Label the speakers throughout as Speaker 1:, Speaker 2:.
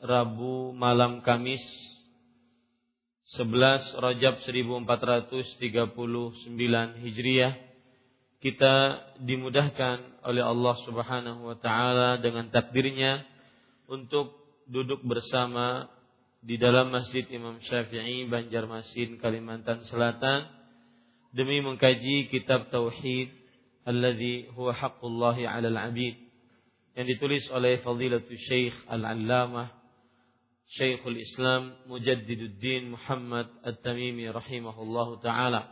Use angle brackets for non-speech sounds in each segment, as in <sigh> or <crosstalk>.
Speaker 1: Rabu malam Kamis 11 Rajab 1439 Hijriah. Kita dimudahkan oleh Allah Subhanahu wa taala dengan takdirnya untuk duduk bersama di dalam Masjid Imam Syafi'i Banjarmasin Kalimantan Selatan. Demi mengkaji kitab tauhid alladzi huwa haqqullahi 'alal 'abid yang ditulis oleh Fadilatul Syekh Al-Allamah Syekhul Islam Mujaddiduddin Muhammad At-Tamimi rahimahullahu taala.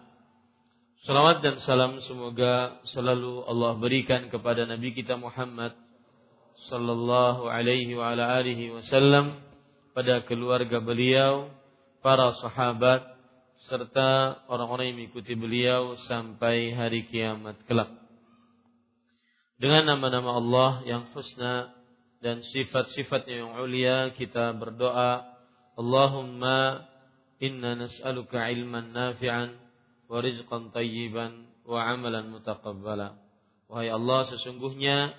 Speaker 1: Salawat dan salam semoga selalu Allah berikan kepada Nabi kita Muhammad sallallahu alaihi wa ala alihi wasallam pada keluarga beliau, para sahabat serta orang-orang yang mengikuti beliau sampai hari kiamat kelak. Dengan nama-nama Allah yang husna dan sifat-sifat yang ulia kita berdoa Allahumma inna nas'aluka ilman nafi'an wa rizqan tayyiban wa amalan mutaqabbala. Wahai Allah sesungguhnya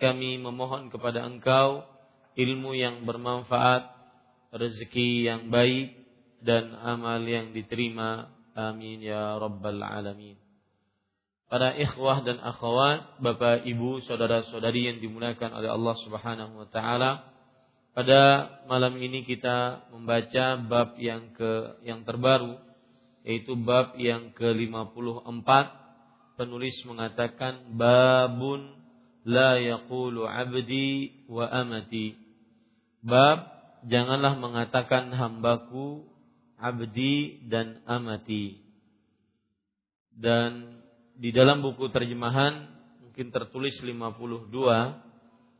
Speaker 1: kami memohon kepada Engkau ilmu yang bermanfaat rezeki yang baik dan amal yang diterima. Amin ya rabbal alamin para ikhwah dan akhwat, Bapak, Ibu, saudara-saudari yang dimuliakan oleh Allah Subhanahu wa taala. Pada malam ini kita membaca bab yang ke yang terbaru yaitu bab yang ke-54. Penulis mengatakan babun la yaqulu abdi wa amati. Bab janganlah mengatakan hambaku, abdi dan amati. Dan di dalam buku terjemahan mungkin tertulis 52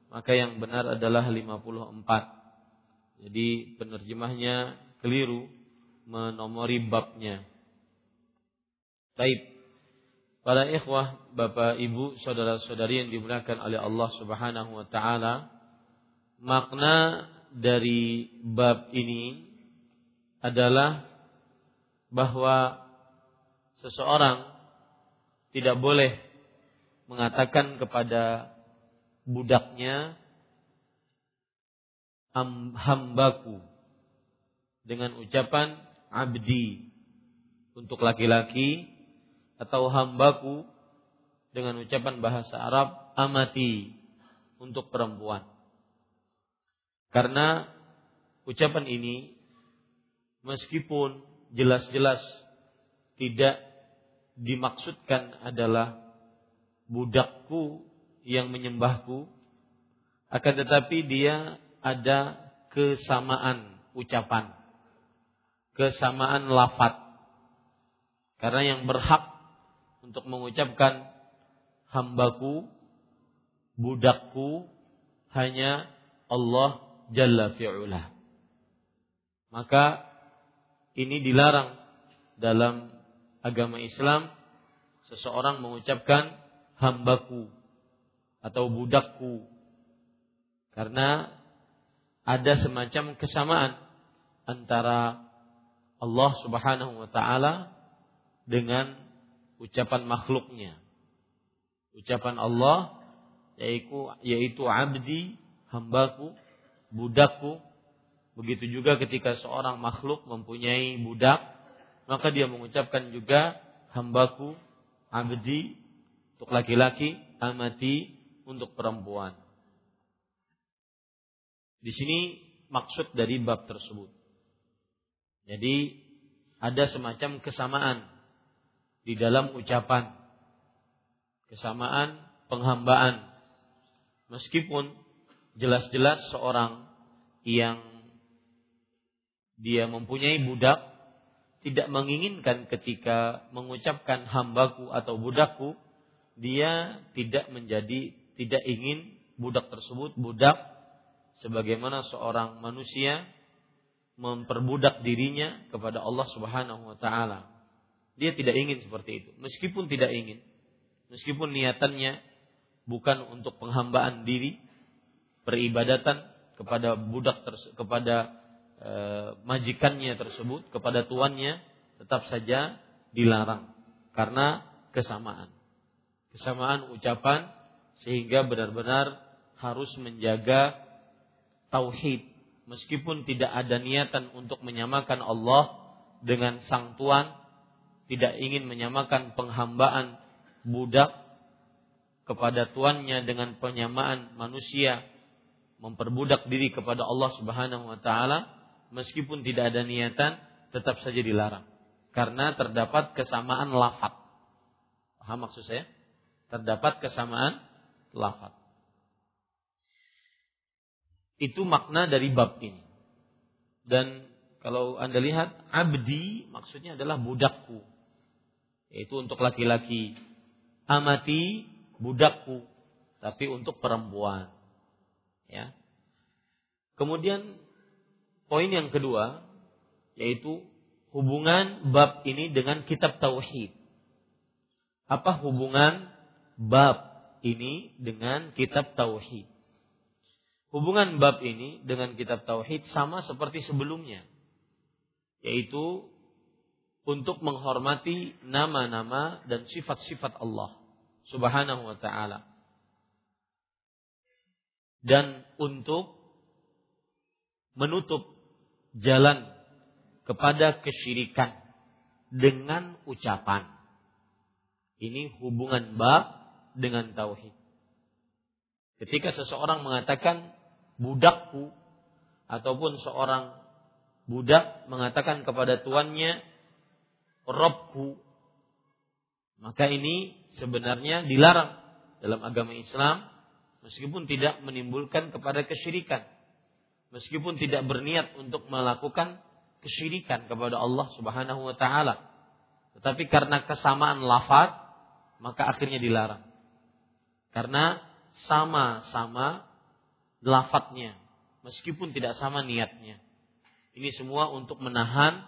Speaker 1: maka yang benar adalah 54 jadi penerjemahnya keliru menomori babnya. Taib Para ikhwah, bapak, ibu, saudara-saudari yang dimuliakan oleh Allah Subhanahu wa taala, makna dari bab ini adalah bahwa seseorang tidak boleh mengatakan kepada budaknya hambaku dengan ucapan abdi untuk laki-laki atau hambaku dengan ucapan bahasa Arab amati untuk perempuan. Karena ucapan ini meskipun jelas-jelas tidak dimaksudkan adalah budakku yang menyembahku akan tetapi dia ada kesamaan ucapan kesamaan lafat Karena yang berhak untuk mengucapkan hambaku, budakku hanya Allah Jalla fi'ula. Maka ini dilarang dalam agama Islam seseorang mengucapkan hambaku atau budakku karena ada semacam kesamaan antara Allah Subhanahu wa taala dengan ucapan makhluknya. Ucapan Allah yaitu yaitu abdi, hambaku, budakku. Begitu juga ketika seorang makhluk mempunyai budak, maka dia mengucapkan juga hambaku, abdi untuk laki-laki, amati untuk perempuan. Di sini maksud dari bab tersebut. Jadi ada semacam kesamaan di dalam ucapan. Kesamaan penghambaan. Meskipun jelas-jelas seorang yang dia mempunyai budak tidak menginginkan ketika mengucapkan hambaku atau budakku dia tidak menjadi tidak ingin budak tersebut budak sebagaimana seorang manusia memperbudak dirinya kepada Allah Subhanahu wa taala. Dia tidak ingin seperti itu. Meskipun tidak ingin, meskipun niatannya bukan untuk penghambaan diri, peribadatan kepada budak kepada e, majikannya tersebut, kepada tuannya, tetap saja dilarang karena kesamaan. Kesamaan ucapan sehingga benar-benar harus menjaga tauhid meskipun tidak ada niatan untuk menyamakan Allah dengan sang tuan tidak ingin menyamakan penghambaan budak kepada tuannya dengan penyamaan manusia memperbudak diri kepada Allah Subhanahu wa taala meskipun tidak ada niatan tetap saja dilarang karena terdapat kesamaan lafaz. Paham maksud saya? Terdapat kesamaan lafaz. Itu makna dari bab ini. Dan kalau Anda lihat abdi maksudnya adalah budakku. Yaitu untuk laki-laki. Amati budakku, tapi untuk perempuan. Ya. Kemudian poin yang kedua yaitu hubungan bab ini dengan kitab tauhid. Apa hubungan bab ini dengan kitab tauhid? Hubungan bab ini dengan kitab tauhid sama seperti sebelumnya, yaitu untuk menghormati nama-nama dan sifat-sifat Allah Subhanahu wa taala. Dan untuk menutup jalan kepada kesyirikan dengan ucapan. Ini hubungan bab dengan tauhid. Ketika seseorang mengatakan budakku ataupun seorang budak mengatakan kepada tuannya robku maka ini sebenarnya dilarang dalam agama Islam meskipun tidak menimbulkan kepada kesyirikan meskipun tidak berniat untuk melakukan kesyirikan kepada Allah Subhanahu wa taala tetapi karena kesamaan lafaz maka akhirnya dilarang karena sama-sama lafadznya meskipun tidak sama niatnya. Ini semua untuk menahan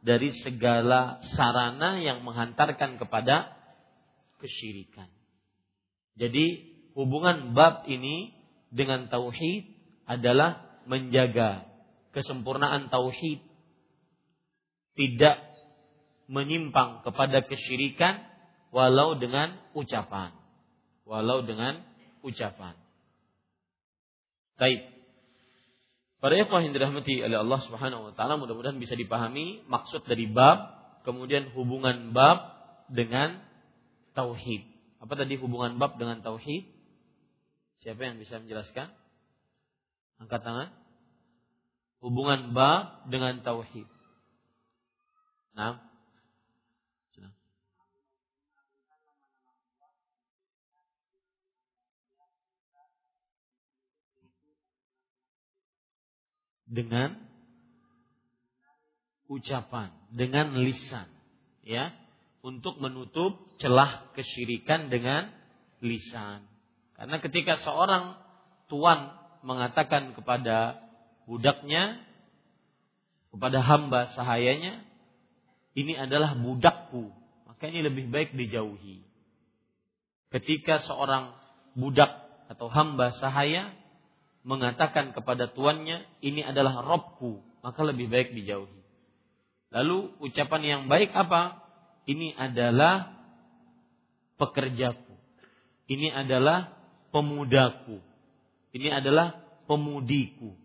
Speaker 1: dari segala sarana yang menghantarkan kepada kesyirikan. Jadi hubungan bab ini dengan tauhid adalah menjaga kesempurnaan tauhid tidak menyimpang kepada kesyirikan walau dengan ucapan. Walau dengan ucapan. Baik. Para ikhwah yang dirahmati oleh Allah Subhanahu wa taala mudah-mudahan bisa dipahami maksud dari bab, kemudian hubungan bab dengan tauhid. Apa tadi hubungan bab dengan tauhid? Siapa yang bisa menjelaskan? Angkat tangan. Hubungan bab dengan tauhid. Nah, dengan ucapan, dengan lisan, ya. untuk menutup celah kesyirikan dengan lisan. Karena ketika seorang tuan mengatakan kepada budaknya, kepada hamba sahayanya, ini adalah budakku, maka ini lebih baik dijauhi. Ketika seorang budak atau hamba sahaya mengatakan kepada tuannya, ini adalah robku, maka lebih baik dijauhi. Lalu ucapan yang baik apa? Ini adalah pekerjaku. Ini adalah pemudaku. Ini adalah pemudiku.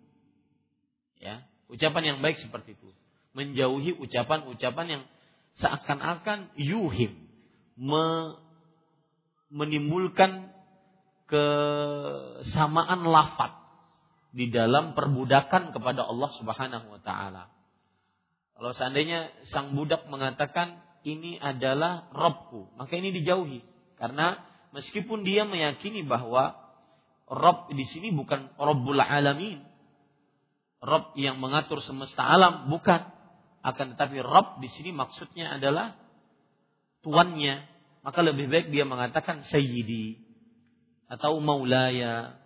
Speaker 1: Ya, ucapan yang baik seperti itu. Menjauhi ucapan-ucapan yang seakan-akan yuhim me, menimbulkan kesamaan lafat di dalam perbudakan kepada Allah Subhanahu wa taala. Kalau seandainya sang budak mengatakan ini adalah Robku, maka ini dijauhi. Karena meskipun dia meyakini bahwa Rob di sini bukan Robbul Alamin, Rob yang mengatur semesta alam, bukan. Akan tetapi Rob di sini maksudnya adalah tuannya. Maka lebih baik dia mengatakan Sayyidi atau Maulaya.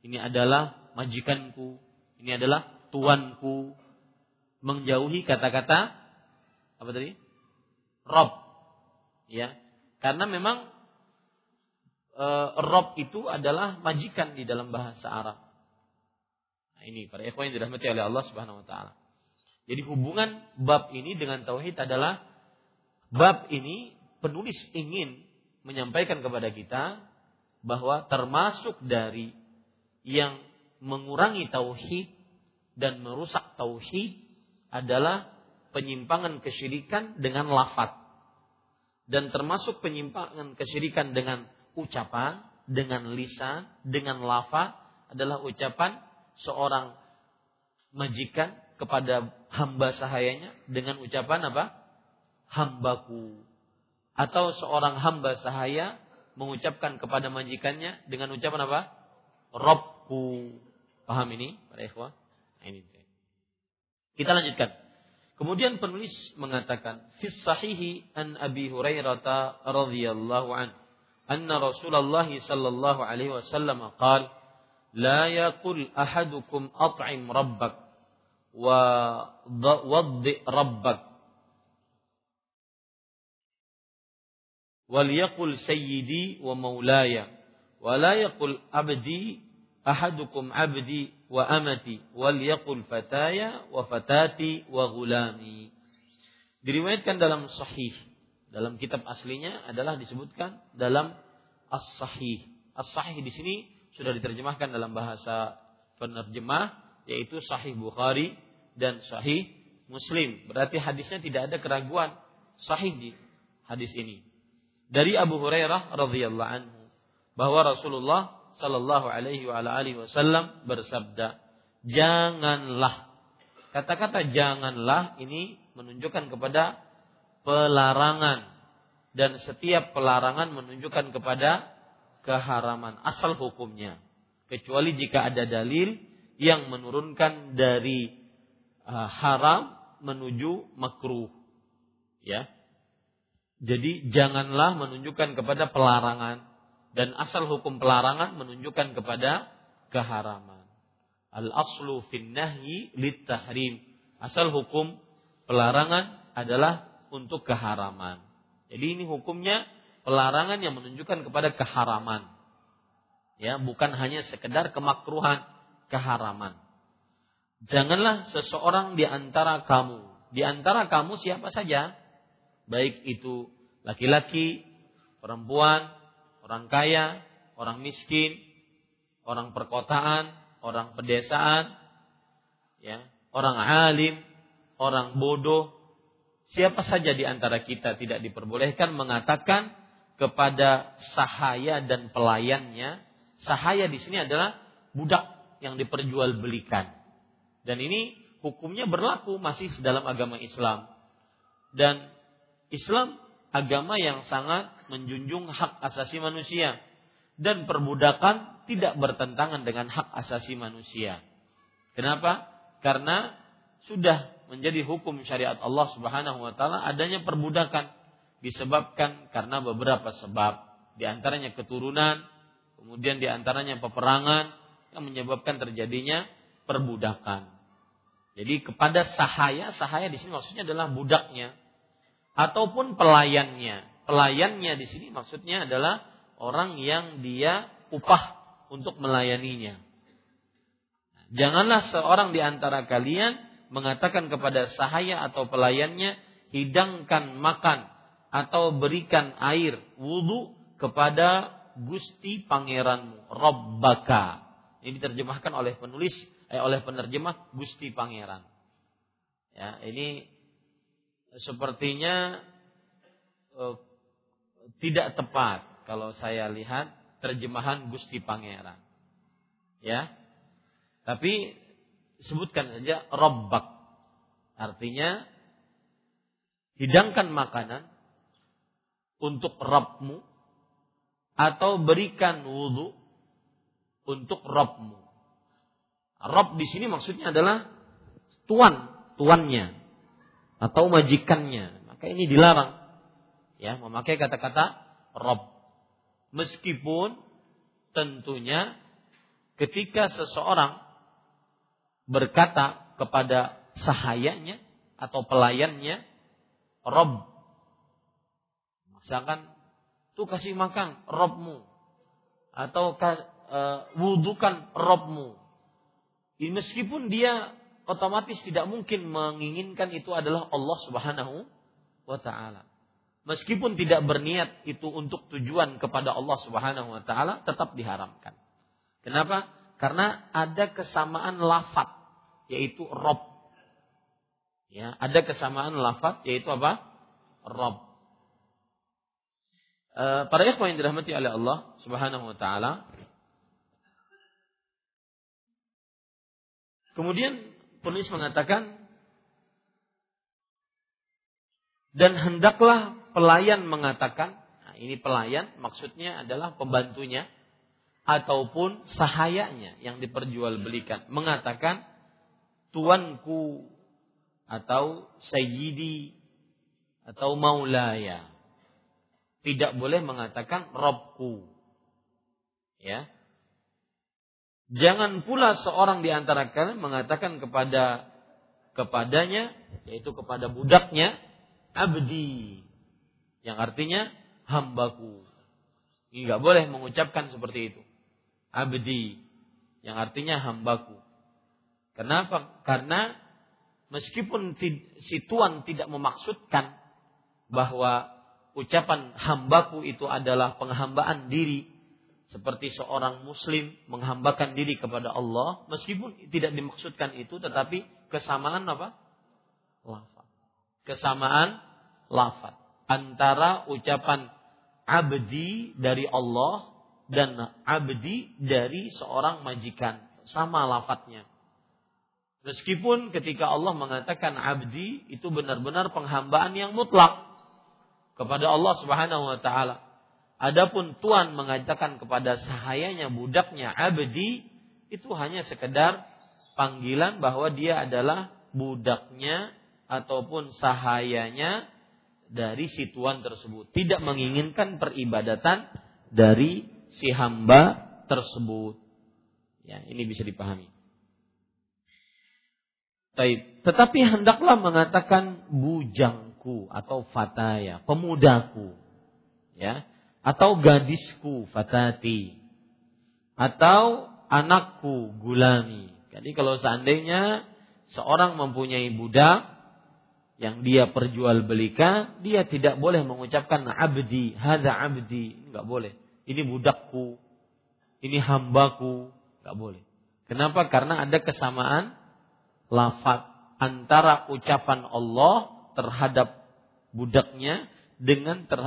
Speaker 1: Ini adalah majikanku. Ini adalah tuanku menjauhi kata-kata apa tadi? Rob. Ya. Karena memang e, Rob itu adalah majikan di dalam bahasa Arab. Ini para ikhwan yang dirahmati oleh Allah Subhanahu wa taala. Jadi hubungan bab ini dengan tauhid adalah bab ini penulis ingin menyampaikan kepada kita bahwa termasuk dari yang mengurangi tauhid dan merusak tauhid adalah penyimpangan kesyirikan dengan lafat dan termasuk penyimpangan kesyirikan dengan ucapan, dengan lisan, dengan lafaz adalah ucapan seorang majikan kepada hamba sahayanya dengan ucapan apa? Hambaku. Atau seorang hamba sahaya mengucapkan kepada majikannya dengan ucapan apa? Robku. Paham ini, para ikhwah? Nah, ini. Kita lanjutkan. Kemudian penulis mengatakan, "Fi sahihi an Abi Hurairah radhiyallahu an, anna Rasulullah sallallahu alaihi wasallam qaal, la yaqul ahadukum at'im rabbak wa waddi rabbak wal yaqul sayyidi wa maulaya wa la yaqul abdi ahadukum wa gulami. Diriwayatkan dalam sahih. Dalam kitab aslinya adalah disebutkan dalam as-sahih. As-sahih di sini sudah diterjemahkan dalam bahasa penerjemah yaitu sahih Bukhari dan sahih Muslim. Berarti hadisnya tidak ada keraguan sahih di hadis ini. Dari Abu Hurairah radhiyallahu anhu bahwa Rasulullah Sallallahu Alaihi Wasallam bersabda, janganlah. Kata-kata janganlah ini menunjukkan kepada pelarangan dan setiap pelarangan menunjukkan kepada keharaman asal hukumnya kecuali jika ada dalil yang menurunkan dari uh, haram menuju makruh ya jadi janganlah menunjukkan kepada pelarangan dan asal hukum pelarangan menunjukkan kepada keharaman. Al aslu fin nahyi lit tahrim. Asal hukum pelarangan adalah untuk keharaman. Jadi ini hukumnya pelarangan yang menunjukkan kepada keharaman. Ya, bukan hanya sekedar kemakruhan, keharaman. Janganlah seseorang di antara kamu, di antara kamu siapa saja, baik itu laki-laki, perempuan, orang kaya, orang miskin, orang perkotaan, orang pedesaan, ya, orang alim, orang bodoh, siapa saja di antara kita tidak diperbolehkan mengatakan kepada sahaya dan pelayannya, sahaya di sini adalah budak yang diperjualbelikan. Dan ini hukumnya berlaku masih dalam agama Islam. Dan Islam agama yang sangat menjunjung hak asasi manusia dan perbudakan tidak bertentangan dengan hak asasi manusia. Kenapa? Karena sudah menjadi hukum syariat Allah Subhanahu wa taala adanya perbudakan disebabkan karena beberapa sebab. Di antaranya keturunan, kemudian di antaranya peperangan yang menyebabkan terjadinya perbudakan. Jadi kepada sahaya, sahaya di sini maksudnya adalah budaknya ataupun pelayannya. Pelayannya di sini maksudnya adalah orang yang dia upah untuk melayaninya. Janganlah seorang di antara kalian mengatakan kepada sahaya atau pelayannya, hidangkan makan atau berikan air wudhu kepada Gusti Pangeranmu, Rabbaka. Ini diterjemahkan oleh penulis, eh, oleh penerjemah Gusti Pangeran. Ya, ini sepertinya eh, tidak tepat kalau saya lihat terjemahan Gusti Pangeran. Ya. Tapi sebutkan saja Rabbak. Artinya hidangkan makanan untuk Rabbmu atau berikan wudhu untuk Rabbmu. Rabb di sini maksudnya adalah tuan, tuannya atau majikannya. Maka ini dilarang ya memakai kata-kata Rabb. Meskipun tentunya ketika seseorang berkata kepada sahayanya atau pelayannya Rob Misalkan tuh kasih makan Robmu atau e, wudhukan Robmu. Meskipun dia otomatis tidak mungkin menginginkan itu adalah Allah Subhanahu wa taala. Meskipun tidak berniat itu untuk tujuan kepada Allah Subhanahu wa taala tetap diharamkan. Kenapa? Karena ada kesamaan lafat yaitu Rob. Ya, ada kesamaan lafat yaitu apa? Rob. Eh, para ikhwan yang dirahmati oleh Allah Subhanahu wa taala. Kemudian penulis mengatakan dan hendaklah pelayan mengatakan, nah ini pelayan maksudnya adalah pembantunya ataupun sahayanya yang diperjualbelikan mengatakan tuanku atau sayyidi atau maulaya tidak boleh mengatakan Robku. Ya. Jangan pula seorang di antara kalian mengatakan kepada kepadanya yaitu kepada budaknya abdi yang artinya hambaku. Ini nggak boleh mengucapkan seperti itu. Abdi yang artinya hambaku. Kenapa? Karena meskipun si tuan tidak memaksudkan bahwa ucapan hambaku itu adalah penghambaan diri seperti seorang muslim menghambakan diri kepada Allah meskipun tidak dimaksudkan itu tetapi kesamaan apa? lafaz. Kesamaan lafaz antara ucapan abdi dari Allah dan abdi dari seorang majikan sama lafadznya. Meskipun ketika Allah mengatakan abdi itu benar-benar penghambaan yang mutlak kepada Allah Subhanahu wa taala. Adapun tuan mengatakan kepada sahayanya budaknya abdi itu hanya sekedar panggilan bahwa dia adalah budaknya ataupun sahayanya dari si tuan tersebut. Tidak menginginkan peribadatan dari si hamba tersebut. Ya, ini bisa dipahami. Tetapi hendaklah mengatakan bujang anakku atau fataya, pemudaku. Ya, atau gadisku fatati. Atau anakku gulami. Jadi kalau seandainya seorang mempunyai budak yang dia perjualbelikan, dia tidak boleh mengucapkan abdi, hadza abdi, enggak boleh. Ini budakku, ini hambaku, enggak boleh. Kenapa? Karena ada kesamaan lafaz antara ucapan Allah terhadap budaknya dengan ter,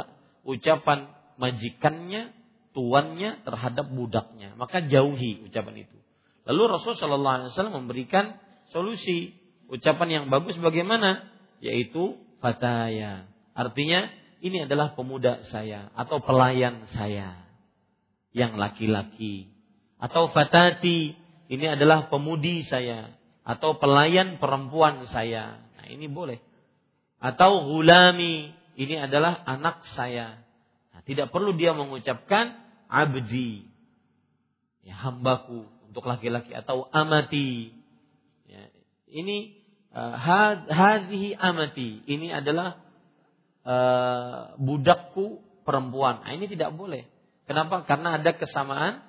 Speaker 1: ucapan majikannya, tuannya terhadap budaknya. Maka jauhi ucapan itu. Lalu Rasul Shallallahu Alaihi Wasallam memberikan solusi ucapan yang bagus bagaimana? Yaitu fataya. Artinya ini adalah pemuda saya atau pelayan saya yang laki-laki atau fatati ini adalah pemudi saya atau pelayan perempuan saya. Nah, ini boleh atau gulami ini adalah anak saya. Nah, tidak perlu dia mengucapkan abdi, ya, hambaku untuk laki-laki atau amati. Ya, ini uh, hadhihi amati. Ini adalah uh, budakku perempuan. Nah, ini tidak boleh. Kenapa? Karena ada kesamaan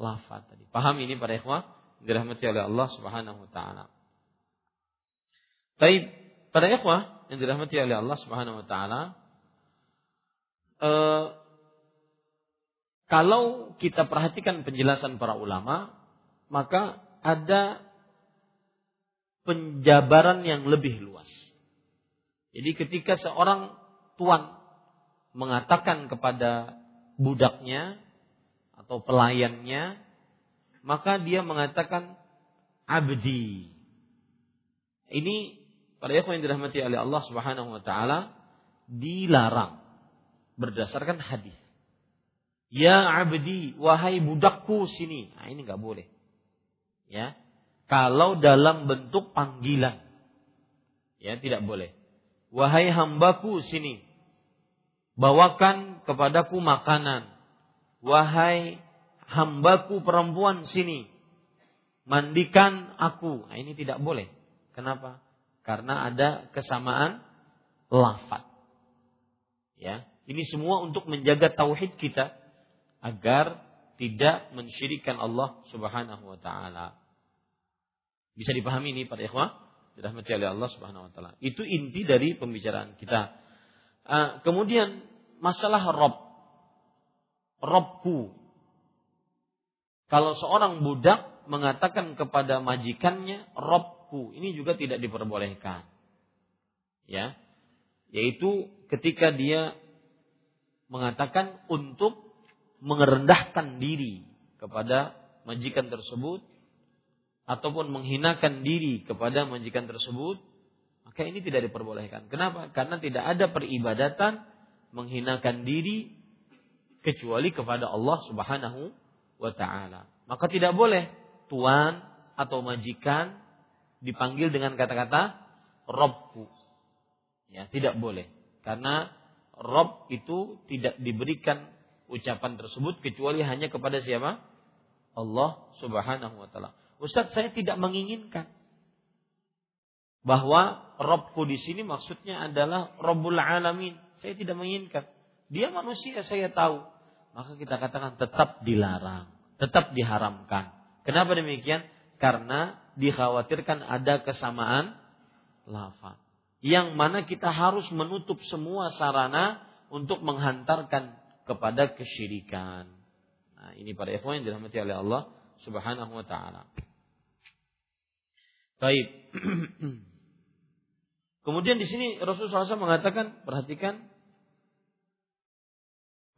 Speaker 1: lafaz tadi. Paham ini para ikhwah? Dirahmati oleh Allah Subhanahu wa taala. Baik, para ikhwah yang dirahmati oleh Allah Subhanahu wa taala, eh, kalau kita perhatikan penjelasan para ulama, maka ada penjabaran yang lebih luas. Jadi ketika seorang tuan mengatakan kepada budaknya atau pelayannya, maka dia mengatakan abdi. Ini pada yang dirahmati oleh Allah Subhanahu wa taala dilarang berdasarkan hadis. Ya abdi, wahai budakku sini. Nah, ini nggak boleh. Ya. Kalau dalam bentuk panggilan. Ya, tidak boleh. Wahai hambaku sini bawakan kepadaku makanan. Wahai hambaku perempuan sini, mandikan aku. Nah, ini tidak boleh. Kenapa? Karena ada kesamaan lafaz. Ya, ini semua untuk menjaga tauhid kita agar tidak mensyirikan Allah Subhanahu wa taala. Bisa dipahami ini Pak ikhwah? Dirahmati oleh Allah Subhanahu wa taala. Itu inti dari pembicaraan kita. Uh, kemudian masalah Rob. Robku. Kalau seorang budak mengatakan kepada majikannya Ini juga tidak diperbolehkan. Ya, yaitu ketika dia mengatakan untuk merendahkan diri kepada majikan tersebut ataupun menghinakan diri kepada majikan tersebut maka ini tidak diperbolehkan. Kenapa? Karena tidak ada peribadatan menghinakan diri kecuali kepada Allah Subhanahu wa taala. Maka tidak boleh tuan atau majikan dipanggil dengan kata-kata Robku. Ya, tidak boleh. Karena Rob itu tidak diberikan ucapan tersebut kecuali hanya kepada siapa? Allah Subhanahu wa taala. Ustaz, saya tidak menginginkan bahwa Robku di sini maksudnya adalah Robbul Alamin. Saya tidak menginginkan. Dia manusia, saya tahu. Maka kita katakan tetap dilarang, tetap diharamkan. Kenapa demikian? Karena dikhawatirkan ada kesamaan lafaz. Yang mana kita harus menutup semua sarana untuk menghantarkan kepada kesyirikan. Nah, ini para ikhwan yang dirahmati oleh Allah Subhanahu wa taala. Baik. <clears throat> Kemudian di sini Rasulullah SAW mengatakan, perhatikan,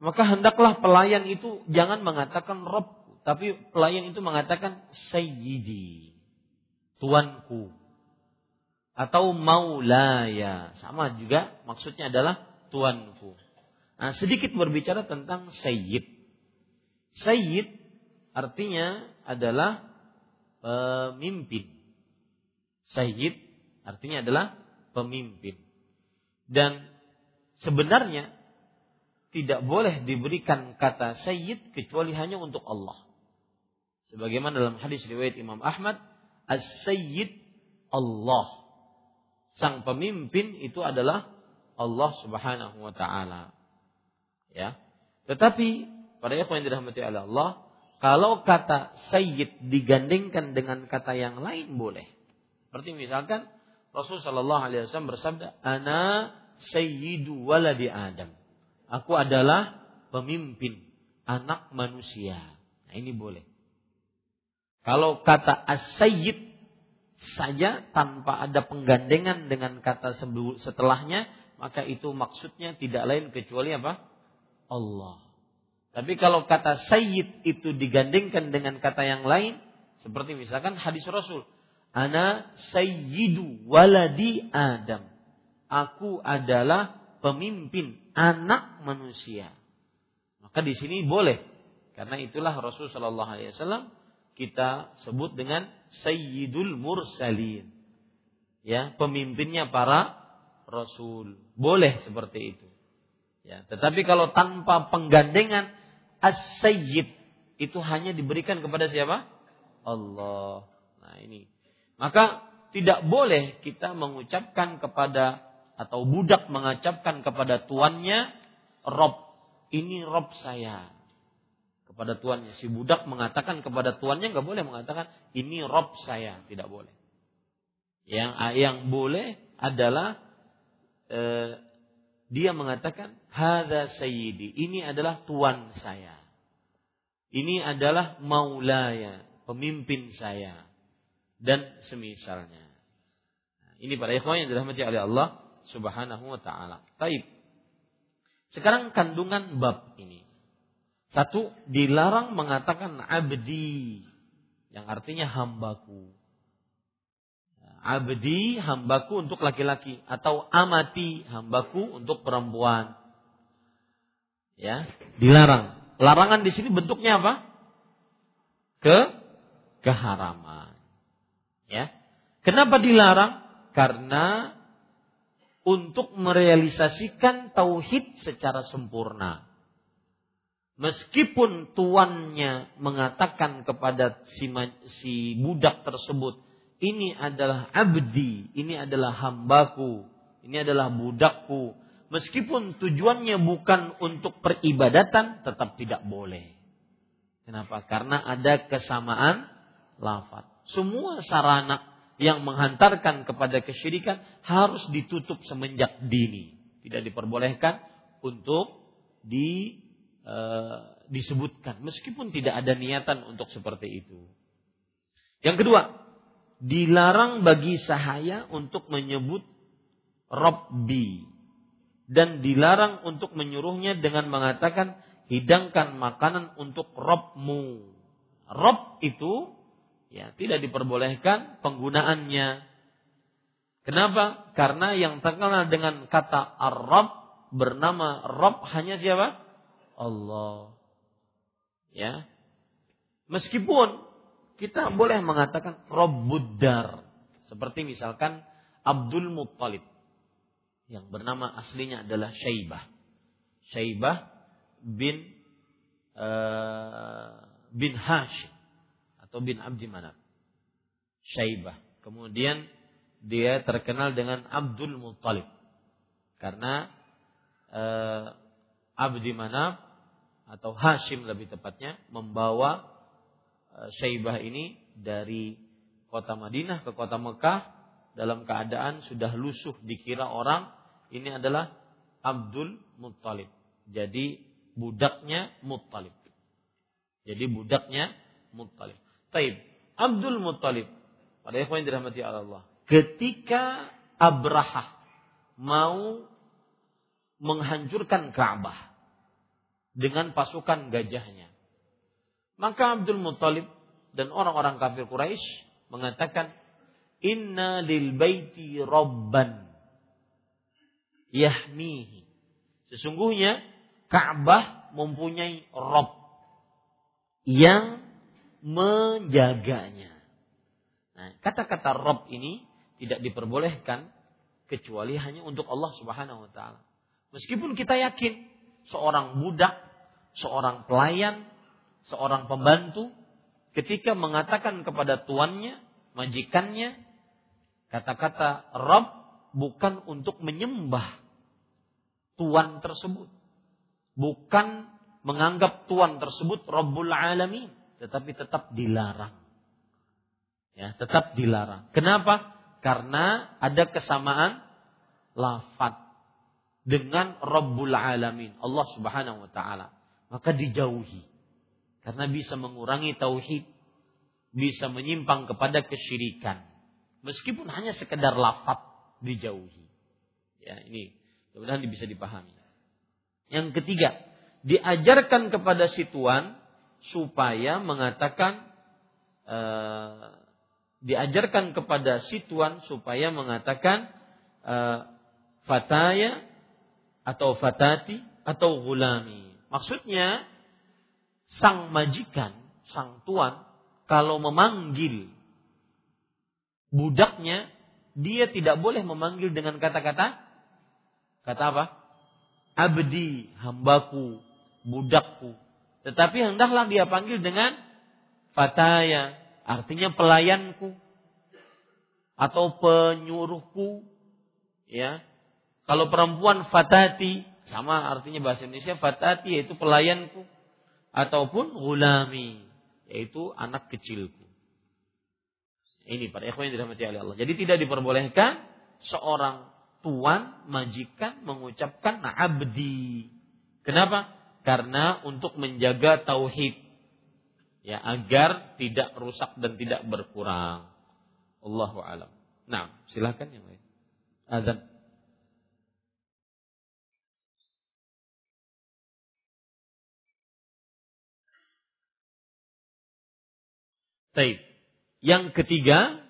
Speaker 1: maka hendaklah pelayan itu jangan mengatakan Rob, tapi pelayan itu mengatakan Sayyidi, tuanku, atau Maulaya, sama juga maksudnya adalah tuanku. Nah, sedikit berbicara tentang Sayyid. Sayyid artinya adalah pemimpin. Sayyid artinya adalah pemimpin. Dan sebenarnya tidak boleh diberikan kata sayyid kecuali hanya untuk Allah. Sebagaimana dalam hadis riwayat Imam Ahmad, as-sayyid Allah. Sang pemimpin itu adalah Allah Subhanahu wa taala. Ya. Tetapi pada yang dirahmati oleh Allah, kalau kata sayyid digandingkan dengan kata yang lain boleh. Seperti misalkan Rasul Shallallahu Alaihi Wasallam bersabda, "Ana sayyidu waladi Adam." Aku adalah pemimpin anak manusia. Nah, ini boleh. Kalau kata as-sayyid saja tanpa ada penggandengan dengan kata setelahnya, maka itu maksudnya tidak lain kecuali apa? Allah. Tapi kalau kata sayyid itu digandengkan dengan kata yang lain, seperti misalkan hadis Rasul, Ana sayyidu waladi Adam. Aku adalah pemimpin anak manusia. Maka di sini boleh. Karena itulah Rasul Shallallahu Alaihi Wasallam kita sebut dengan Sayyidul Mursalin. Ya, pemimpinnya para Rasul. Boleh seperti itu. Ya, tetapi kalau tanpa penggandengan as-sayyid itu hanya diberikan kepada siapa? Allah. Nah, ini. Maka tidak boleh kita mengucapkan kepada atau budak mengucapkan kepada tuannya Rob. Ini Rob saya. Kepada tuannya. Si budak mengatakan kepada tuannya nggak boleh mengatakan ini Rob saya. Tidak boleh. Yang yang boleh adalah eh, dia mengatakan Hada sayyidi. Ini adalah tuan saya. Ini adalah maulaya, pemimpin saya. Dan semisalnya. Ini para ikhwan yang dirahmati oleh Allah subhanahu wa ta'ala. Taib. Sekarang kandungan bab ini. Satu, dilarang mengatakan abdi. Yang artinya hambaku. Abdi, hambaku untuk laki-laki. Atau amati, hambaku untuk perempuan ya dilarang. Larangan di sini bentuknya apa? Ke keharaman. Ya. Kenapa dilarang? Karena untuk merealisasikan tauhid secara sempurna. Meskipun tuannya mengatakan kepada si, si budak tersebut, ini adalah abdi, ini adalah hambaku, ini adalah budakku, meskipun tujuannya bukan untuk peribadatan tetap tidak boleh. Kenapa? Karena ada kesamaan lafaz. Semua sarana yang menghantarkan kepada kesyirikan harus ditutup semenjak dini. Tidak diperbolehkan untuk di e, disebutkan meskipun tidak ada niatan untuk seperti itu. Yang kedua, dilarang bagi sahaya untuk menyebut Robbi dan dilarang untuk menyuruhnya dengan mengatakan hidangkan makanan untuk robmu. Rob itu ya tidak diperbolehkan penggunaannya. Kenapa? Karena yang terkenal dengan kata Arab bernama Rob hanya siapa? Allah. Ya. Meskipun kita boleh mengatakan Robbudar. Seperti misalkan Abdul Muttalib yang bernama aslinya adalah Syaibah. Syaibah bin uh, bin Hashim atau bin Abdi Manaf. Syaibah. Kemudian dia terkenal dengan Abdul Muttalib. Karena uh, Abdi Manaf atau Hashim lebih tepatnya membawa uh, Syaibah ini dari kota Madinah ke kota Mekah dalam keadaan sudah lusuh dikira orang ini adalah Abdul Muttalib. Jadi budaknya Muttalib. Jadi budaknya Muttalib. Taib. Abdul Muttalib. Pada ikhwan dirahmati Allah. Ketika Abraha mau menghancurkan Ka'bah dengan pasukan gajahnya. Maka Abdul Muttalib dan orang-orang kafir Quraisy mengatakan, Inna lil baiti robban yahmihi. Sesungguhnya Ka'bah mempunyai Rob yang menjaganya. Nah, kata-kata Rob ini tidak diperbolehkan kecuali hanya untuk Allah Subhanahu wa taala. Meskipun kita yakin seorang budak, seorang pelayan, seorang pembantu ketika mengatakan kepada tuannya, majikannya, kata-kata Rob bukan untuk menyembah tuan tersebut. Bukan menganggap tuan tersebut Rabbul Alamin. Tetapi tetap dilarang. Ya, tetap dilarang. Kenapa? Karena ada kesamaan lafat dengan Rabbul Alamin. Allah subhanahu wa ta'ala. Maka dijauhi. Karena bisa mengurangi tauhid. Bisa menyimpang kepada kesyirikan. Meskipun hanya sekedar lafat dijauhi. Ya, ini Mudah-mudahan bisa dipahami. Yang ketiga, diajarkan kepada si tuan supaya mengatakan uh, diajarkan kepada si tuan supaya mengatakan uh, fataya atau fatati atau gulami. Maksudnya sang majikan, sang tuan kalau memanggil budaknya dia tidak boleh memanggil dengan kata-kata Kata apa? Abdi, hambaku, budakku. Tetapi hendaklah dia panggil dengan fataya, artinya pelayanku atau penyuruhku. Ya. Kalau perempuan fatati, sama artinya bahasa Indonesia fatati yaitu pelayanku ataupun gulami yaitu anak kecilku. Ini para ikhwan yang dirahmati oleh Allah. Jadi tidak diperbolehkan seorang tuan majikan mengucapkan abdi. Kenapa? Karena untuk menjaga tauhid. Ya, agar tidak rusak dan tidak berkurang. Allahu alam. Nah, silahkan yang lain. Azan. Taib. Yang ketiga,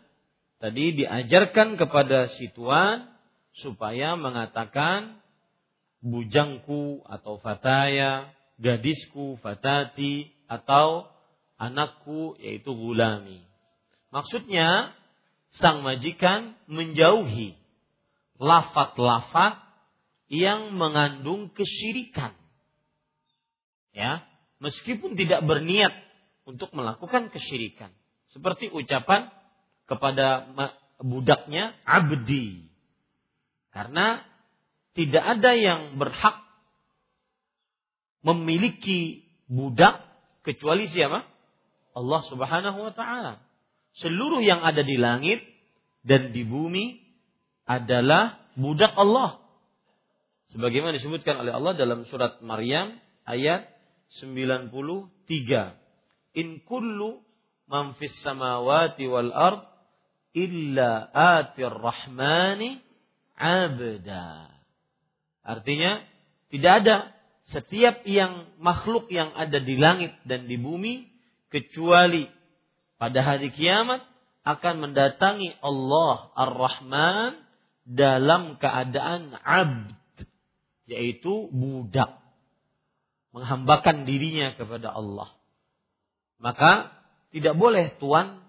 Speaker 1: tadi diajarkan kepada si tuan supaya mengatakan bujangku atau fataya, gadisku, fatati, atau anakku yaitu gulami. Maksudnya sang majikan menjauhi lafat-lafat yang mengandung kesyirikan. Ya, meskipun tidak berniat untuk melakukan kesyirikan. Seperti ucapan kepada budaknya abdi. Karena tidak ada yang berhak memiliki budak kecuali siapa? Allah Subhanahu wa taala. Seluruh yang ada di langit dan di bumi adalah budak Allah. Sebagaimana disebutkan oleh Allah dalam surat Maryam ayat 93 in kullu man fis samawati wal ard illa atir rahmani abda. Artinya tidak ada setiap yang makhluk yang ada di langit dan di bumi kecuali pada hari kiamat akan mendatangi Allah Ar-Rahman dalam keadaan abd yaitu budak menghambakan dirinya kepada Allah maka tidak boleh tuan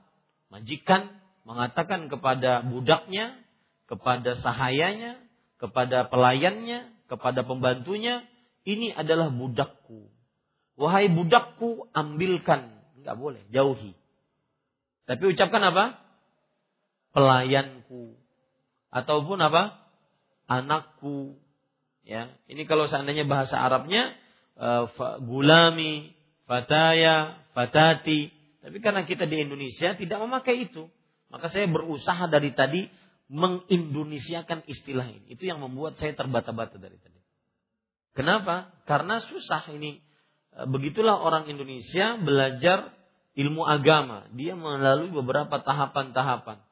Speaker 1: majikan mengatakan kepada budaknya, kepada sahayanya, kepada pelayannya, kepada pembantunya, ini adalah budakku. Wahai budakku, ambilkan. Enggak boleh, jauhi. Tapi ucapkan apa? Pelayanku. Ataupun apa? Anakku. Ya, ini kalau seandainya bahasa Arabnya uh, gulami, fataya, fatati. Tapi karena kita di Indonesia tidak memakai itu. Maka saya berusaha dari tadi mengindonesiakan istilah ini. Itu yang membuat saya terbata-bata dari tadi. Kenapa? Karena susah ini. E, begitulah orang Indonesia belajar ilmu agama. Dia melalui beberapa tahapan-tahapan.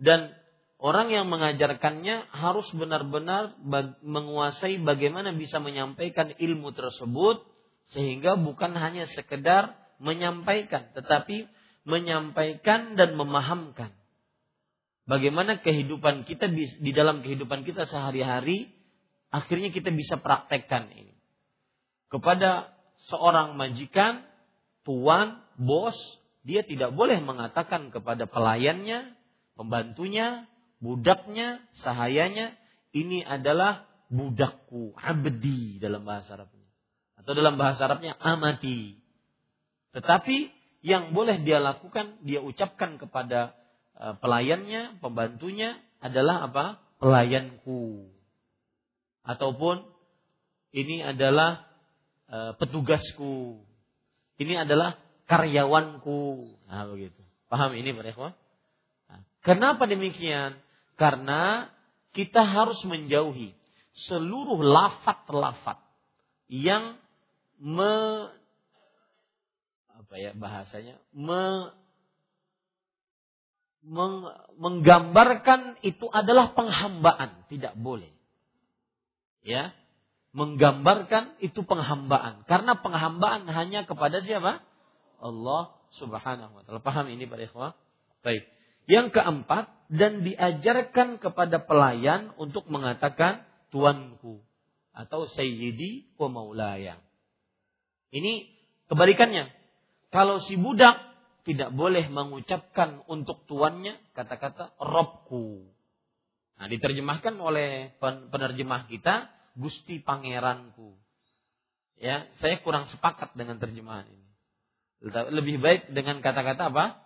Speaker 1: Dan orang yang mengajarkannya harus benar-benar menguasai bagaimana bisa menyampaikan ilmu tersebut sehingga bukan hanya sekedar menyampaikan, tetapi menyampaikan dan memahamkan. Bagaimana kehidupan kita di dalam kehidupan kita sehari-hari, akhirnya kita bisa praktekkan ini. Kepada seorang majikan, tuan, bos, dia tidak boleh mengatakan kepada pelayannya, pembantunya, budaknya, sahayanya, ini adalah budakku, abdi dalam bahasa Arab atau dalam bahasa Arabnya amati. Tetapi yang boleh dia lakukan, dia ucapkan kepada e, pelayannya, pembantunya adalah apa? Pelayanku. Ataupun ini adalah e, petugasku. Ini adalah karyawanku. Nah, begitu. Paham ini Pak Ikhwan? Nah, kenapa demikian? Karena kita harus menjauhi seluruh lafat-lafat yang me apa ya bahasanya? Me, meng, menggambarkan itu adalah penghambaan tidak boleh. Ya menggambarkan itu penghambaan. Karena penghambaan hanya kepada siapa? Allah Subhanahu wa taala. Paham ini para ikhwah? Baik. Yang keempat dan diajarkan kepada pelayan untuk mengatakan tuanku atau sayyidi wa maulaya ini kebalikannya. Kalau si budak tidak boleh mengucapkan untuk tuannya kata-kata robku. Nah, diterjemahkan oleh penerjemah kita Gusti Pangeranku. Ya, saya kurang sepakat dengan terjemahan ini. Lebih baik dengan kata-kata apa?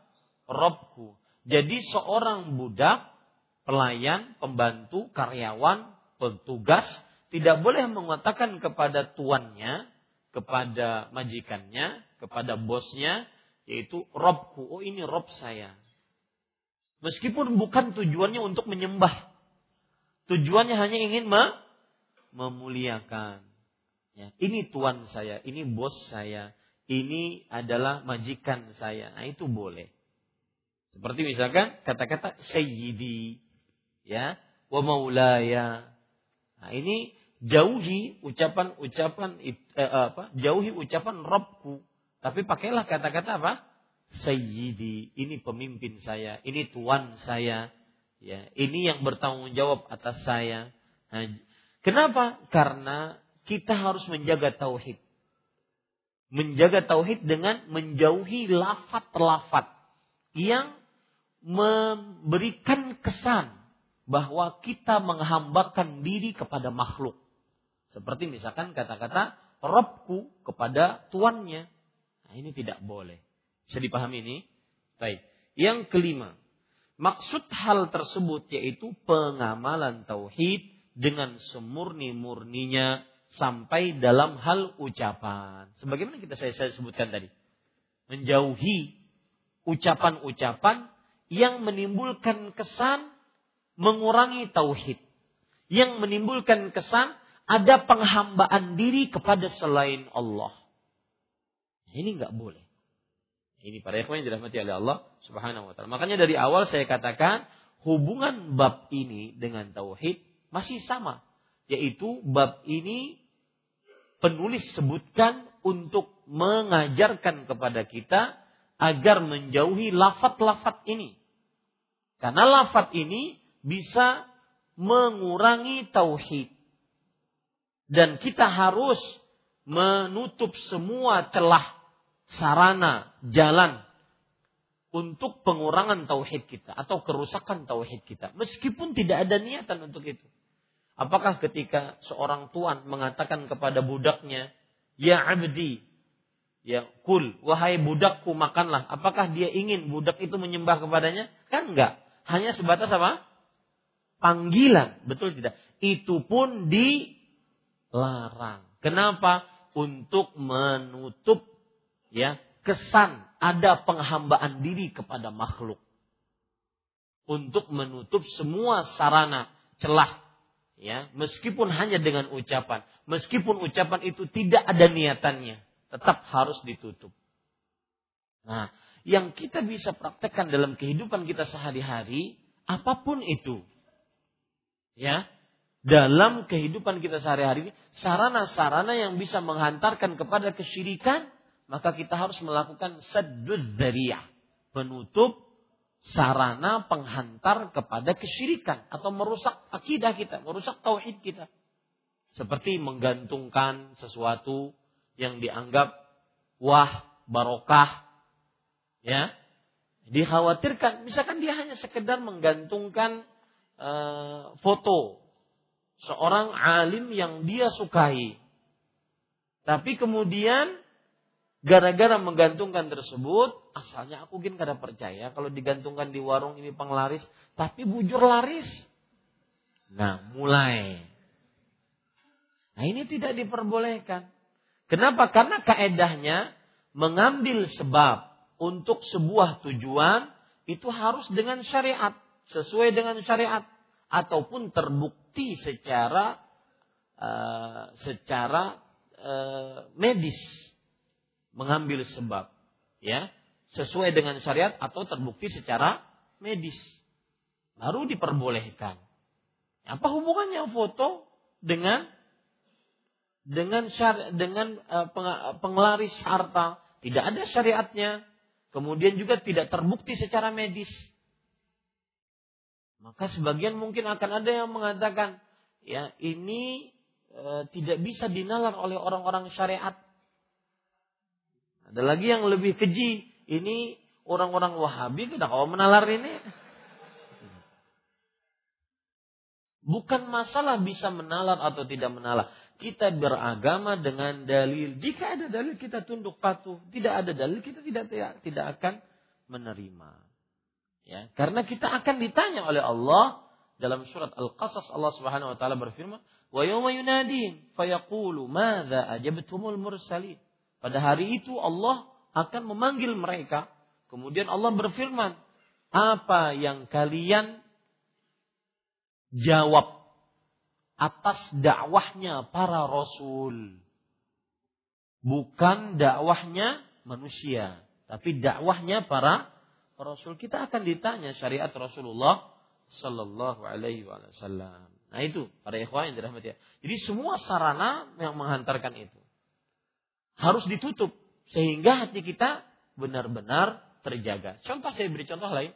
Speaker 1: Robku. Jadi seorang budak, pelayan, pembantu, karyawan, petugas tidak boleh mengatakan kepada tuannya, kepada majikannya, kepada bosnya, yaitu Robku. Oh ini Rob saya. Meskipun bukan tujuannya untuk menyembah. Tujuannya hanya ingin memuliakan. Ya, ini tuan saya, ini bos saya, ini adalah majikan saya. Nah itu boleh. Seperti misalkan kata-kata sayyidi, ya, wa maulaya. Nah, ini jauhi ucapan-ucapan eh, apa? Jauhi ucapan Robku. Tapi pakailah kata-kata apa? Sayyidi, ini pemimpin saya, ini tuan saya, ya, ini yang bertanggung jawab atas saya. Nah, kenapa? Karena kita harus menjaga tauhid. Menjaga tauhid dengan menjauhi lafat-lafat yang memberikan kesan bahwa kita menghambakan diri kepada makhluk. Seperti misalkan kata-kata Robku kepada tuannya. Nah, ini tidak boleh. Bisa dipahami ini? Baik. Yang kelima, maksud hal tersebut yaitu pengamalan tauhid dengan semurni-murninya sampai dalam hal ucapan. Sebagaimana kita saya, saya sebutkan tadi. Menjauhi ucapan-ucapan yang menimbulkan kesan mengurangi tauhid. Yang menimbulkan kesan ada penghambaan diri kepada selain Allah. Ini nggak boleh. Ini para ikhwan yang dirahmati oleh Allah Subhanahu wa taala. Makanya dari awal saya katakan hubungan bab ini dengan tauhid masih sama, yaitu bab ini penulis sebutkan untuk mengajarkan kepada kita agar menjauhi lafat-lafat ini. Karena lafat ini bisa mengurangi tauhid. Dan kita harus menutup semua celah sarana jalan untuk pengurangan tauhid kita atau kerusakan tauhid kita meskipun tidak ada niatan untuk itu. Apakah ketika seorang tuan mengatakan kepada budaknya, "Ya abdi, ya kul, wahai budakku makanlah." Apakah dia ingin budak itu menyembah kepadanya? Kan enggak. Hanya sebatas apa? Panggilan, betul tidak? Itu pun dilarang. Kenapa? Untuk menutup ya kesan ada penghambaan diri kepada makhluk. Untuk menutup semua sarana celah ya meskipun hanya dengan ucapan meskipun ucapan itu tidak ada niatannya tetap harus ditutup nah yang kita bisa praktekkan dalam kehidupan kita sehari-hari apa pun itu ya dalam kehidupan kita sehari-hari sarana-sarana yang bisa menghantarkan kepada kesyirikan maka kita harus melakukan saddud dzariyah menutup sarana penghantar kepada kesyirikan atau merusak akidah kita, merusak tauhid kita. Seperti menggantungkan sesuatu yang dianggap wah barokah ya dikhawatirkan misalkan dia hanya sekedar menggantungkan e, foto seorang alim yang dia sukai. Tapi kemudian gara-gara menggantungkan tersebut asalnya aku mungkin kada percaya kalau digantungkan di warung ini penglaris tapi bujur laris. Nah mulai. Nah ini tidak diperbolehkan. Kenapa? Karena kaedahnya mengambil sebab untuk sebuah tujuan itu harus dengan syariat, sesuai dengan syariat ataupun terbukti secara uh, secara uh, medis mengambil sebab, ya, sesuai dengan syariat atau terbukti secara medis. Baru diperbolehkan. Apa hubungannya foto dengan dengan syari, dengan uh, penglaris harta tidak ada syariatnya, kemudian juga tidak terbukti secara medis. Maka sebagian mungkin akan ada yang mengatakan, ya ini e, tidak bisa dinalar oleh orang-orang syariat. Ada lagi yang lebih keji, ini orang-orang Wahabi tidak kau menalar ini. Bukan masalah bisa menalar atau tidak menalar. Kita beragama dengan dalil. Jika ada dalil kita tunduk patuh. Tidak ada dalil kita tidak tidak, tidak akan menerima. Ya, karena kita akan ditanya oleh Allah dalam surat Al-Qasas Allah Subhanahu wa taala berfirman, "Wa yawma yunadihim fayaqulu madza ajabtumul mursalin." Pada hari itu Allah akan memanggil mereka. Kemudian Allah berfirman, "Apa yang kalian jawab atas dakwahnya para rasul?" Bukan dakwahnya manusia, tapi dakwahnya para rasul. Kita akan ditanya syariat Rasulullah Sallallahu Alaihi Wasallam. Nah itu para ikhwan yang dirahmati. Jadi semua sarana yang menghantarkan itu harus ditutup sehingga hati kita benar-benar terjaga. Contoh saya beri contoh lain.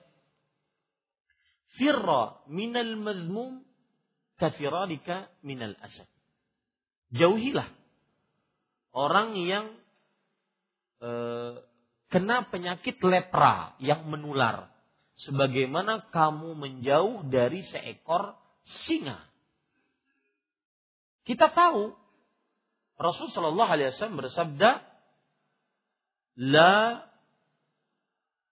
Speaker 1: Firra minal mazmum kafiralika minal asad. Jauhilah orang yang eh, kena penyakit lepra yang menular sebagaimana kamu menjauh dari seekor singa. Kita tahu Rasul Shallallahu Alaihi Wasallam bersabda, la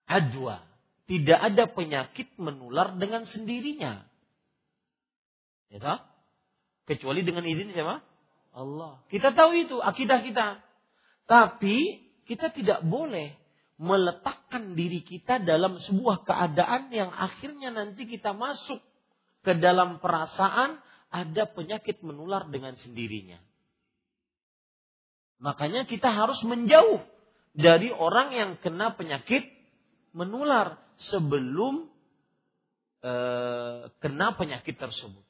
Speaker 1: ajwa, tidak ada penyakit menular dengan sendirinya. Ya tak? Kecuali dengan izin siapa? Allah. Kita tahu itu akidah kita. Tapi kita tidak boleh meletakkan diri kita dalam sebuah keadaan yang akhirnya nanti kita masuk ke dalam perasaan ada penyakit menular dengan sendirinya. Makanya kita harus menjauh dari orang yang kena penyakit menular sebelum e, kena penyakit tersebut.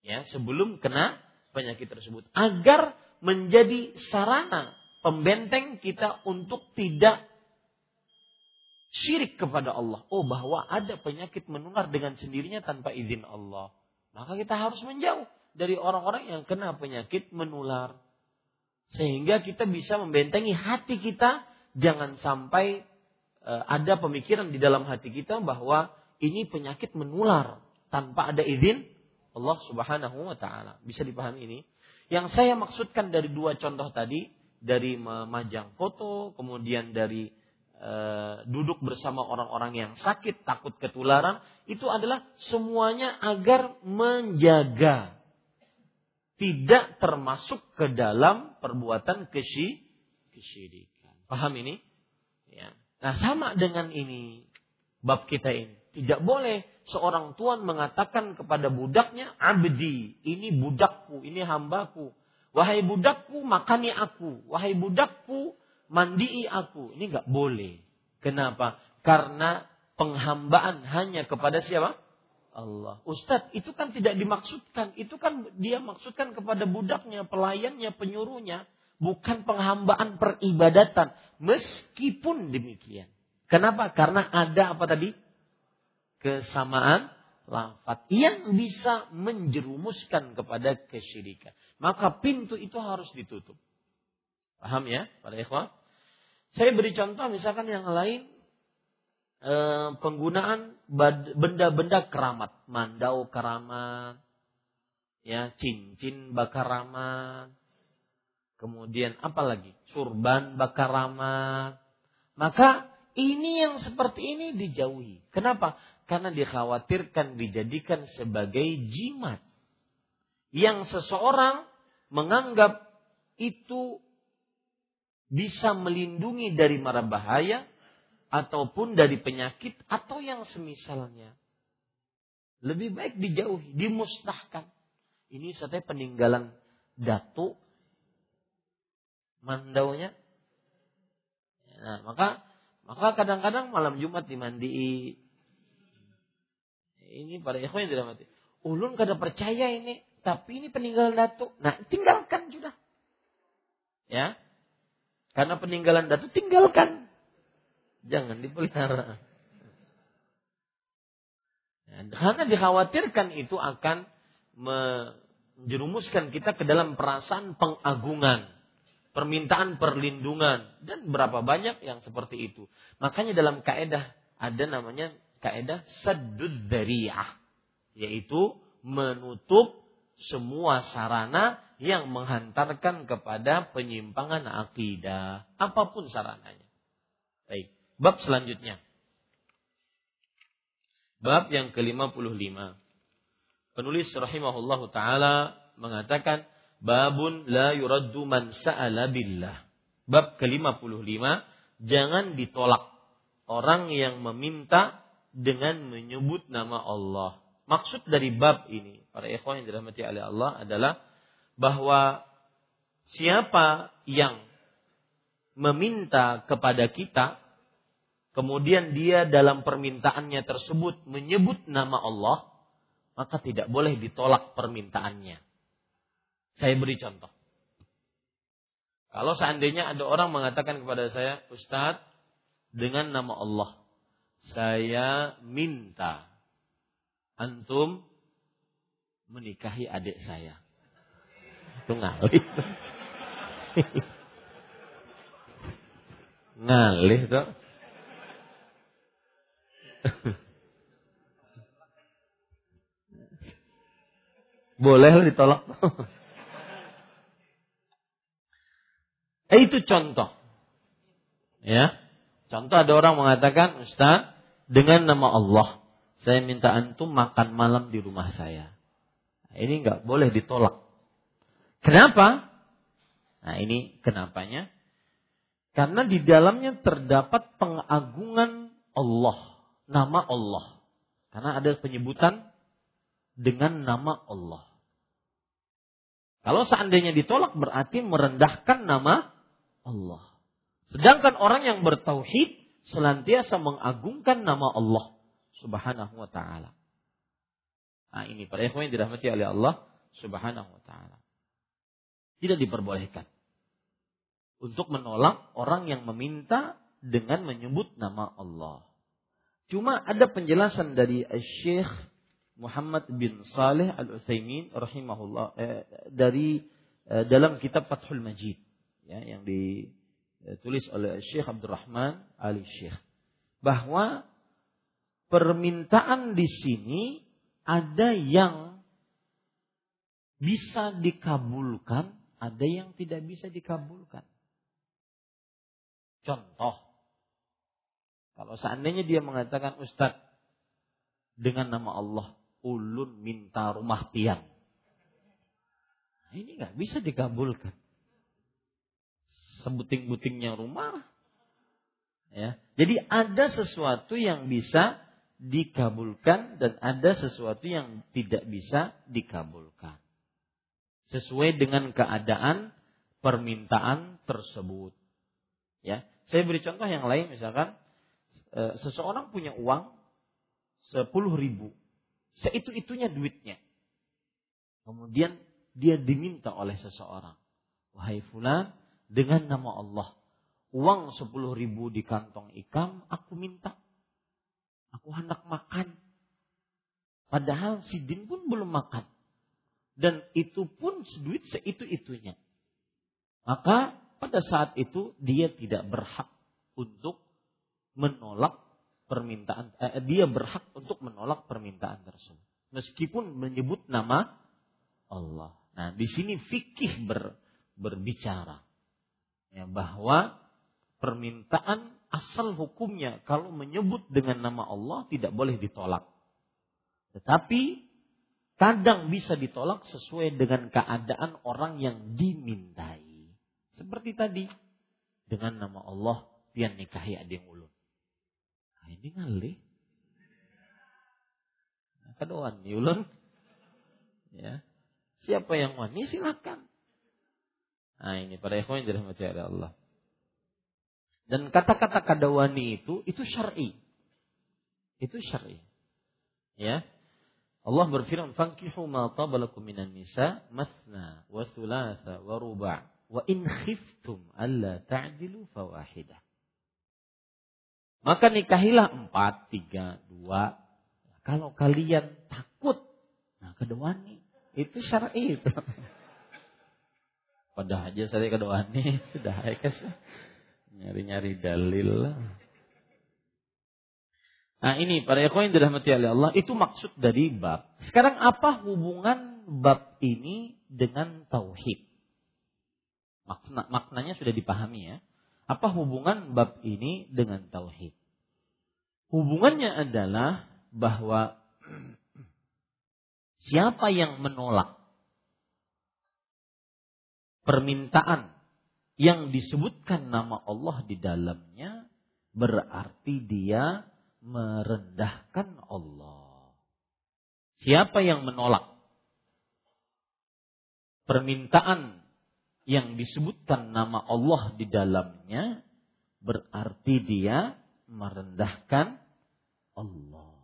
Speaker 1: Ya, sebelum kena penyakit tersebut agar menjadi sarana pembenteng kita untuk tidak syirik kepada Allah. Oh, bahwa ada penyakit menular dengan sendirinya tanpa izin Allah. Maka kita harus menjauh dari orang-orang yang kena penyakit menular. Sehingga kita bisa membentengi hati kita jangan sampai uh, ada pemikiran di dalam hati kita bahwa ini penyakit menular tanpa ada izin Allah Subhanahu wa taala. Bisa dipahami ini? Yang saya maksudkan dari dua contoh tadi dari memajang foto, kemudian dari e, duduk bersama orang-orang yang sakit, takut ketularan, itu adalah semuanya agar menjaga tidak termasuk ke dalam perbuatan kesy kesyirikan. Paham ini? Ya. Nah, sama dengan ini bab kita ini. Tidak boleh seorang tuan mengatakan kepada budaknya, "Abdi, ini budakku, ini hambaku." Wahai budakku, makani aku. Wahai budakku, mandii aku. Ini nggak boleh. Kenapa? Karena penghambaan hanya kepada siapa? Allah. Ustadz, itu kan tidak dimaksudkan. Itu kan dia maksudkan kepada budaknya, pelayannya, penyuruhnya. Bukan penghambaan peribadatan. Meskipun demikian. Kenapa? Karena ada apa tadi? Kesamaan lafat yang bisa menjerumuskan kepada kesyirikan. Maka pintu itu harus ditutup. Paham ya, para ikhwan? Saya beri contoh misalkan yang lain eh, penggunaan benda-benda keramat, mandau keramat, ya cincin bakaramat, kemudian apa lagi? Surban bakaramat. Maka ini yang seperti ini dijauhi. Kenapa? karena dikhawatirkan dijadikan sebagai jimat yang seseorang menganggap itu bisa melindungi dari mara bahaya ataupun dari penyakit atau yang semisalnya. Lebih baik dijauhi, dimusnahkan. Ini saya peninggalan datu mandaunya. Nah, maka maka kadang-kadang malam Jumat dimandi ini para ikhwan yang dirahmati. Ulun kada percaya ini, tapi ini peninggalan datu. Nah, tinggalkan sudah. Ya. Karena peninggalan datu tinggalkan. Jangan dipelihara. Ya, karena dikhawatirkan itu akan menjerumuskan kita ke dalam perasaan pengagungan, permintaan perlindungan dan berapa banyak yang seperti itu. Makanya dalam kaedah ada namanya kaidah saddud dzari'ah yaitu menutup semua sarana yang menghantarkan kepada penyimpangan akidah, apa pun sarananya. Baik, bab selanjutnya. Bab yang ke-55. Penulis rahimahullahu taala mengatakan babun la yuraddu man sa'ala billah. Bab ke-55, jangan ditolak orang yang meminta dengan menyebut nama Allah. Maksud dari bab ini, para ikhwan yang dirahmati oleh Allah adalah bahwa siapa yang meminta kepada kita kemudian dia dalam permintaannya tersebut menyebut nama Allah, maka tidak boleh ditolak permintaannya. Saya beri contoh. Kalau seandainya ada orang mengatakan kepada saya, Ustadz, dengan nama Allah, saya minta antum menikahi adik saya. Itu ngalih. <laughs> ngalih tuh. <laughs> Boleh ditolak. <laughs> eh, itu contoh. Ya. Contoh ada orang mengatakan, Ustaz, dengan nama Allah, saya minta antum makan malam di rumah saya. Ini nggak boleh ditolak. Kenapa? Nah ini kenapanya? Karena di dalamnya terdapat pengagungan Allah nama Allah. Karena ada penyebutan dengan nama Allah. Kalau seandainya ditolak berarti merendahkan nama Allah. Sedangkan orang yang bertauhid senantiasa mengagungkan nama Allah Subhanahu wa taala. Nah, ini para ikhwan yang dirahmati oleh Allah Subhanahu wa taala. Tidak diperbolehkan untuk menolak orang yang meminta dengan menyebut nama Allah. Cuma ada penjelasan dari Syekh Muhammad bin Saleh Al Utsaimin rahimahullah eh, dari eh, dalam kitab Fathul Majid ya yang ditulis oleh Syekh Abdurrahman Ali Syekh bahwa permintaan di sini ada yang bisa dikabulkan, ada yang tidak bisa dikabulkan. Contoh, kalau seandainya dia mengatakan Ustadz dengan nama Allah ulun minta rumah pian. Nah, ini nggak bisa dikabulkan. Sebuting-butingnya rumah. Ya. Jadi ada sesuatu yang bisa dikabulkan dan ada sesuatu yang tidak bisa dikabulkan. Sesuai dengan keadaan permintaan tersebut. Ya, saya beri contoh yang lain misalkan Eh, seseorang punya uang sepuluh ribu, seitu-itunya duitnya. Kemudian dia diminta oleh seseorang, wahai fulan, dengan nama Allah, uang sepuluh ribu di kantong ikam, aku minta. Aku hendak makan. Padahal si Din pun belum makan. Dan itu pun duit seitu-itunya. Maka pada saat itu dia tidak berhak untuk menolak permintaan eh, dia berhak untuk menolak permintaan tersebut meskipun menyebut nama Allah. Nah, di sini fikih ber, berbicara ya bahwa permintaan asal hukumnya kalau menyebut dengan nama Allah tidak boleh ditolak. Tetapi kadang bisa ditolak sesuai dengan keadaan orang yang dimintai. Seperti tadi dengan nama Allah pian nikahi adik ulun ini ngalih. Nah, kada wani ulun. Ya. Siapa yang wani silakan. Nah ini para ikhwan dirahmati oleh Allah. Dan kata-kata kadawani itu itu syar'i. Itu syar'i. Ya. Allah berfirman, "Fankihu ma tabalakum minan nisa mathna wa thulatha wa ruba' wa in khiftum alla ta'dilu fawahidah." Maka nikahilah empat, tiga, dua. Kalau kalian takut, nah kedewani itu syar'i itu. <laughs> Pada aja saya kedewani <laughs> sudah ya nyari-nyari dalil.
Speaker 2: Nah ini para ikhwan yang dirahmati oleh Allah itu maksud dari bab. Sekarang apa hubungan bab ini dengan tauhid? Makna, maknanya sudah dipahami ya. Apa hubungan bab ini dengan tauhid? Hubungannya adalah bahwa siapa yang menolak permintaan yang disebutkan nama Allah di dalamnya berarti dia merendahkan Allah. Siapa yang menolak permintaan yang disebutkan nama Allah di dalamnya berarti dia merendahkan Allah.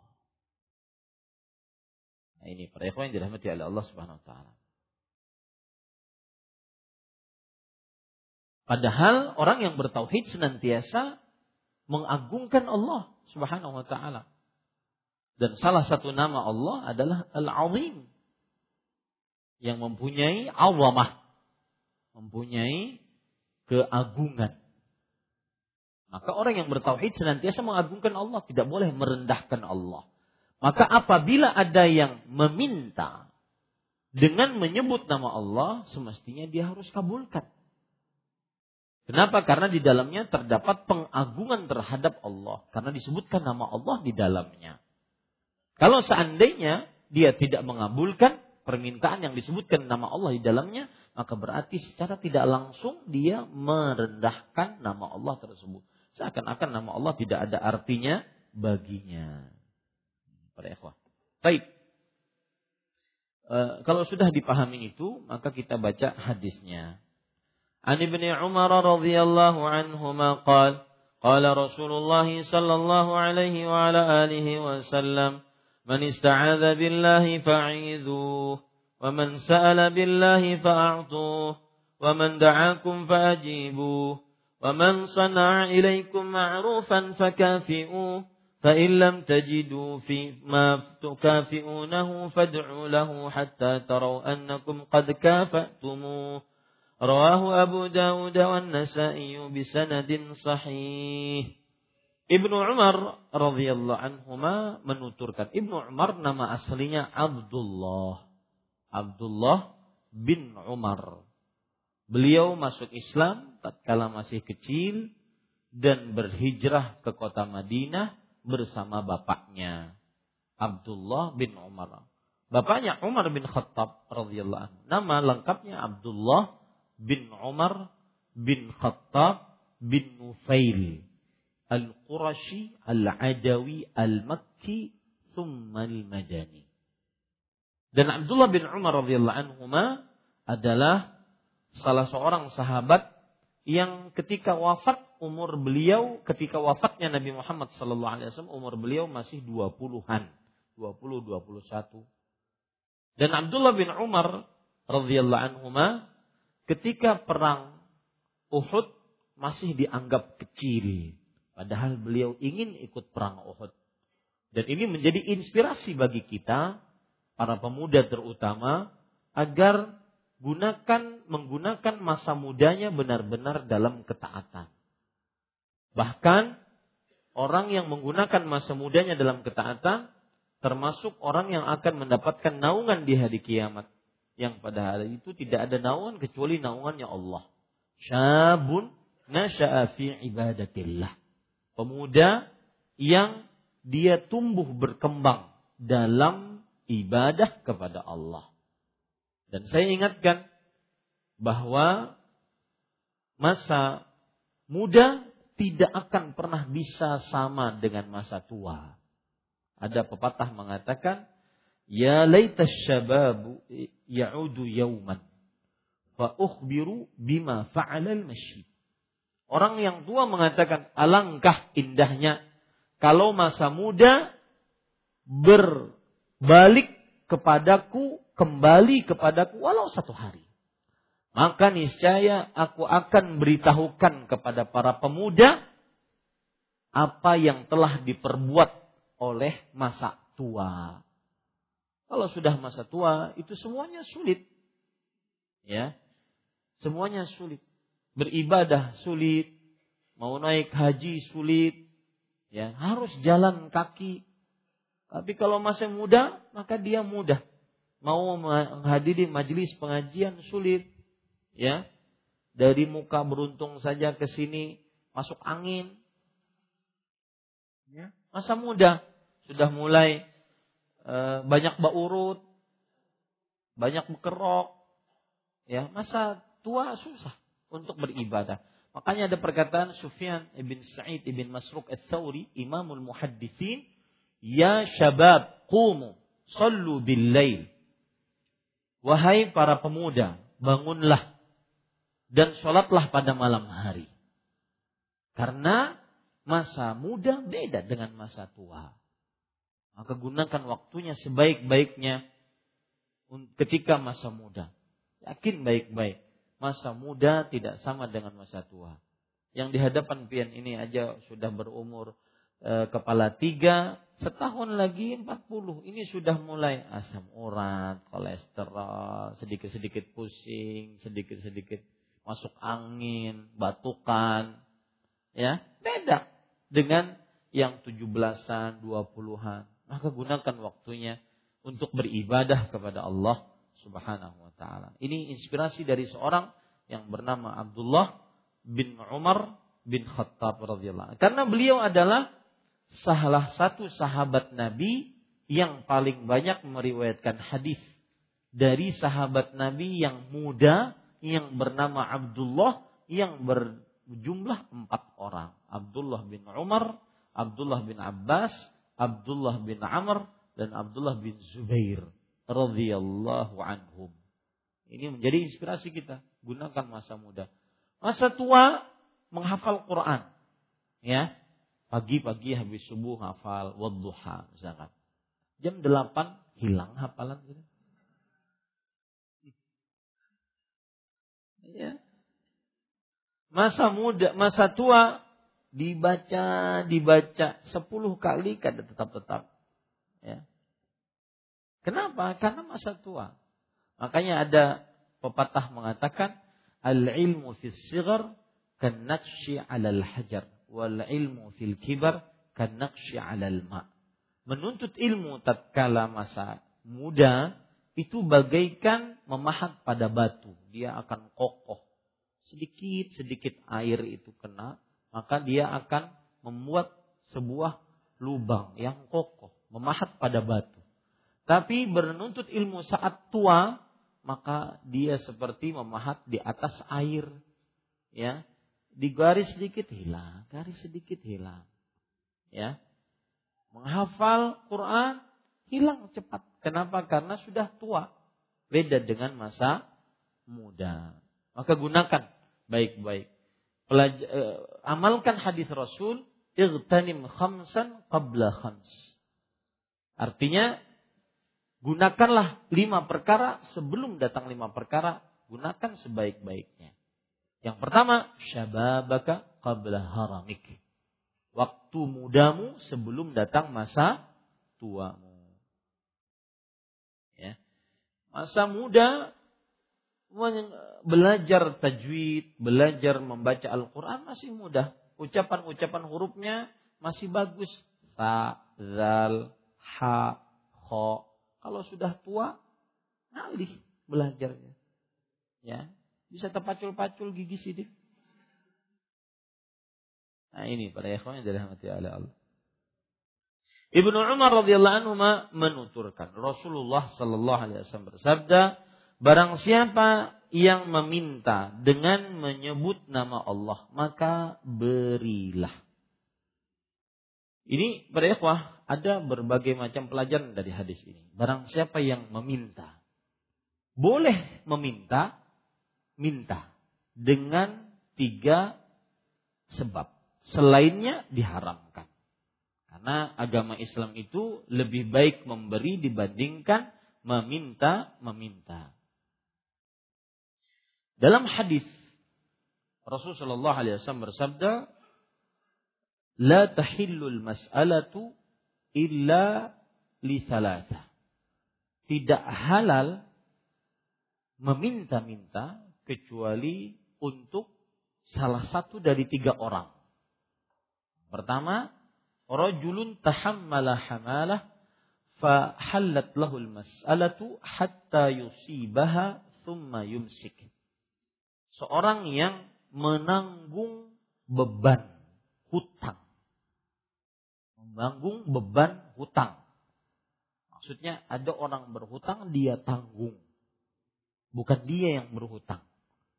Speaker 2: Nah ini para ikhwan dirahmati oleh Allah Subhanahu wa taala. Padahal orang yang bertauhid senantiasa mengagungkan Allah Subhanahu wa taala. Dan salah satu nama Allah adalah Al-Azim yang mempunyai awamah, mempunyai keagungan. Maka orang yang bertauhid senantiasa mengagungkan Allah, tidak boleh merendahkan Allah. Maka apabila ada yang meminta dengan menyebut nama Allah, semestinya dia harus kabulkan. Kenapa? Karena di dalamnya terdapat pengagungan terhadap Allah. Karena disebutkan nama Allah di dalamnya. Kalau seandainya dia tidak mengabulkan permintaan yang disebutkan nama Allah di dalamnya, maka berarti secara tidak langsung dia merendahkan nama Allah tersebut. Seakan-akan nama Allah tidak ada artinya baginya. Para ikhwah. Baik. E, kalau sudah dipahami itu, maka kita baca hadisnya.
Speaker 1: عن ابن عمر رضي الله عنهما قال قال رسول الله صلى الله عليه وعلى آله وسلم من استعاذ بالله فعيذوه ومن سأل بالله فأعطوه ومن دعاكم فأجيبوه ومن صنع إليكم معروفا فكافئوه فإن لم تجدوا في ما تكافئونه فادعوا له حتى تروا أنكم قد كافأتموه. Abu Dawud wa Nasa'i bisanadin sahih. Ibnu Umar radhiyallahu anhuma menuturkan Ibnu Umar nama aslinya Abdullah. Abdullah bin Umar. Beliau masuk Islam tatkala masih kecil dan berhijrah ke kota Madinah bersama bapaknya Abdullah bin Umar. Bapaknya Umar bin Khattab radhiyallahu anhu. Nama lengkapnya Abdullah bin Umar bin Khattab bin Nufail Al-Qurashi Al-Adawi Al-Makki thumma Al-Madani. Dan Abdullah bin Umar radhiyallahu anhu adalah salah seorang sahabat yang ketika wafat umur beliau ketika wafatnya Nabi Muhammad sallallahu alaihi wasallam umur beliau masih 20-an, 20 21. Dan Abdullah bin Umar radhiyallahu anhu ketika perang Uhud masih dianggap kecil. Padahal beliau ingin ikut perang Uhud. Dan ini menjadi inspirasi bagi kita, para pemuda terutama, agar gunakan menggunakan masa mudanya benar-benar dalam ketaatan. Bahkan orang yang menggunakan masa mudanya dalam ketaatan termasuk orang yang akan mendapatkan naungan di hari kiamat yang pada hari itu tidak ada naungan kecuali naungannya Allah. Syabun nasya'a fi ibadatillah. Pemuda yang dia tumbuh berkembang dalam ibadah kepada Allah. Dan saya ingatkan bahwa masa muda tidak akan pernah bisa sama dengan masa tua. Ada pepatah mengatakan Ya laita syababu ya'udu yauman fa ukhbiru bima fa'ala al-masyid. Orang yang tua mengatakan alangkah indahnya kalau masa muda berbalik kepadaku, kembali kepadaku walau satu hari. Maka niscaya aku akan beritahukan kepada para pemuda apa yang telah diperbuat oleh masa tua. Kalau sudah masa tua, itu semuanya sulit. Ya. Semuanya sulit. Beribadah sulit, mau naik haji sulit,
Speaker 2: Ya, harus jalan kaki. Tapi kalau masih muda, maka dia mudah. Mau menghadiri majelis pengajian sulit. Ya. Dari muka beruntung saja ke sini masuk angin. Ya. Masa muda sudah mulai banyak baurut, banyak bekerok. Ya, masa tua susah untuk beribadah. Makanya ada perkataan Sufyan ibn Sa'id ibn Masruq al-Thawri, Imamul Muhaddithin, Ya syabab, qumu, sallu bil lail. Wahai para pemuda, bangunlah dan sholatlah pada malam hari. Karena masa muda beda dengan masa tua. Maka gunakan waktunya sebaik-baiknya ketika masa muda. Yakin baik-baik masa muda tidak sama dengan masa tua. Yang di hadapan pian ini aja sudah berumur e, kepala tiga, setahun lagi empat puluh. Ini sudah mulai asam urat, kolesterol, sedikit-sedikit pusing, sedikit-sedikit masuk angin, batukan. Ya, beda dengan yang tujuh belasan, dua puluhan. Maka gunakan waktunya untuk beribadah kepada Allah Subhanahu wa taala. Ini inspirasi dari seorang yang bernama Abdullah bin Umar bin Khattab radhiyallahu Karena beliau adalah salah satu sahabat Nabi yang paling banyak meriwayatkan hadis dari sahabat Nabi yang muda yang bernama Abdullah yang berjumlah empat orang. Abdullah bin Umar, Abdullah bin Abbas, Abdullah bin Amr, dan Abdullah bin Zubair radhiyallahu anhum. Ini menjadi inspirasi kita. Gunakan masa muda. Masa tua menghafal Quran. Ya. Pagi-pagi habis subuh hafal wadduha misalkan. Jam 8 hilang hafalan gitu. Ya. Masa muda, masa tua dibaca, dibaca 10 kali kada tetap-tetap. Ya. Kenapa? Karena masa tua. Makanya ada pepatah mengatakan al-ilmu fis sigar kan 'alal hajar wal ilmu fil kibar kan 'alal ma. Menuntut ilmu tatkala masa muda itu bagaikan memahat pada batu. Dia akan kokoh. Sedikit-sedikit air itu kena, maka dia akan membuat sebuah lubang yang kokoh, memahat pada batu. Tapi bernuntut ilmu saat tua, maka dia seperti memahat di atas air. Ya, di garis sedikit hilang, garis sedikit hilang. Ya, menghafal Quran hilang cepat. Kenapa? Karena sudah tua. Beda dengan masa muda. Maka gunakan baik-baik. Eh, amalkan hadis Rasul, igtanim khamsan qabla khams. Artinya Gunakanlah lima perkara sebelum datang lima perkara. Gunakan sebaik-baiknya. Yang pertama, syababaka qabla haramik. Waktu mudamu sebelum datang masa tuamu. Ya. Masa muda belajar tajwid, belajar membaca Al-Quran masih mudah. Ucapan-ucapan hurufnya masih bagus. Sa, zal, ha, kho, kalau sudah tua, ngalih belajarnya. Ya, bisa terpacul-pacul gigi sidik. Nah ini para ikhwan yang dirahmati oleh Allah. Ibnu Umar radhiyallahu anhu menuturkan Rasulullah sallallahu alaihi wasallam bersabda, barang siapa yang meminta dengan menyebut nama Allah, maka berilah. Ini para ikhwah ada berbagai macam pelajaran dari hadis ini. Barang siapa yang meminta, boleh meminta, minta dengan tiga sebab. Selainnya diharamkan. Karena agama Islam itu lebih baik memberi dibandingkan meminta-meminta. Dalam hadis Rasulullah SAW bersabda, "La tahillul mas'alatu illa li salasa. Tidak halal meminta-minta kecuali untuk salah satu dari tiga orang. Pertama, rajulun tahammala hamalah fahallat lahul mas'alatu hatta yusibaha thumma yumsik. Seorang yang menanggung beban hutang. Menanggung beban hutang. Maksudnya ada orang berhutang dia tanggung. Bukan dia yang berhutang.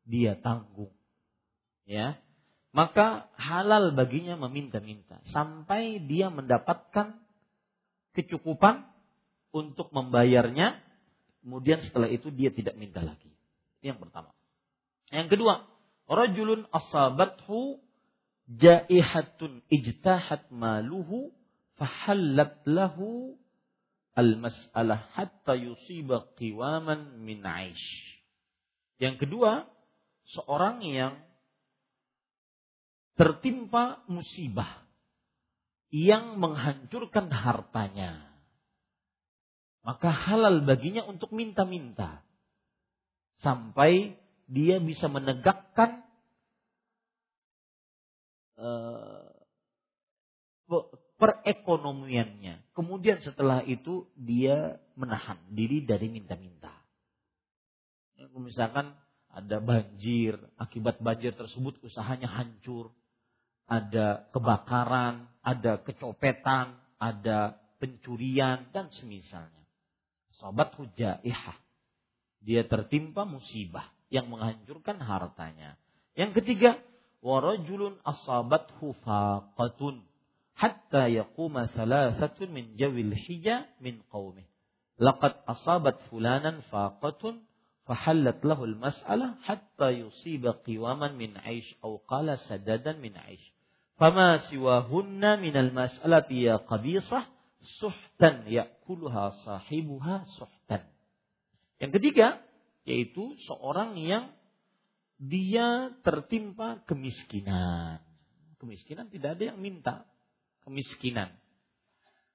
Speaker 2: Dia tanggung. Ya. Maka halal baginya meminta-minta sampai dia mendapatkan kecukupan untuk membayarnya. Kemudian setelah itu dia tidak minta lagi. Yang pertama. Yang kedua, rajulun asabathu jaihatun ijtahat maluhu fahallat lahu al-mas'alah hatta yusiba qiwaman min aish. Yang kedua, seorang yang tertimpa musibah yang menghancurkan hartanya. Maka halal baginya untuk minta-minta. Sampai dia bisa menegakkan uh, perekonomiannya. Kemudian setelah itu dia menahan diri dari minta-minta. Ya, misalkan ada banjir, akibat banjir tersebut usahanya hancur, ada kebakaran, ada kecopetan, ada pencurian dan semisalnya. Sobat hujaihah. Dia tertimpa musibah yang menghancurkan hartanya. Yang ketiga, warajulun asabathu faqatun hatta yaquma thalathatun min jawil hija min qaumih. Laqad asabat fulanan faqatun fahallat lahu al-mas'alah hatta yusiba qiwaman min aish aw qala sadadan min aish. Fama siwahunna min al-mas'alati ya qabisah suhtan ya'kuluha sahibuha suhtan. Yang ketiga yaitu seorang yang dia tertimpa kemiskinan. Kemiskinan tidak ada yang minta, kemiskinan.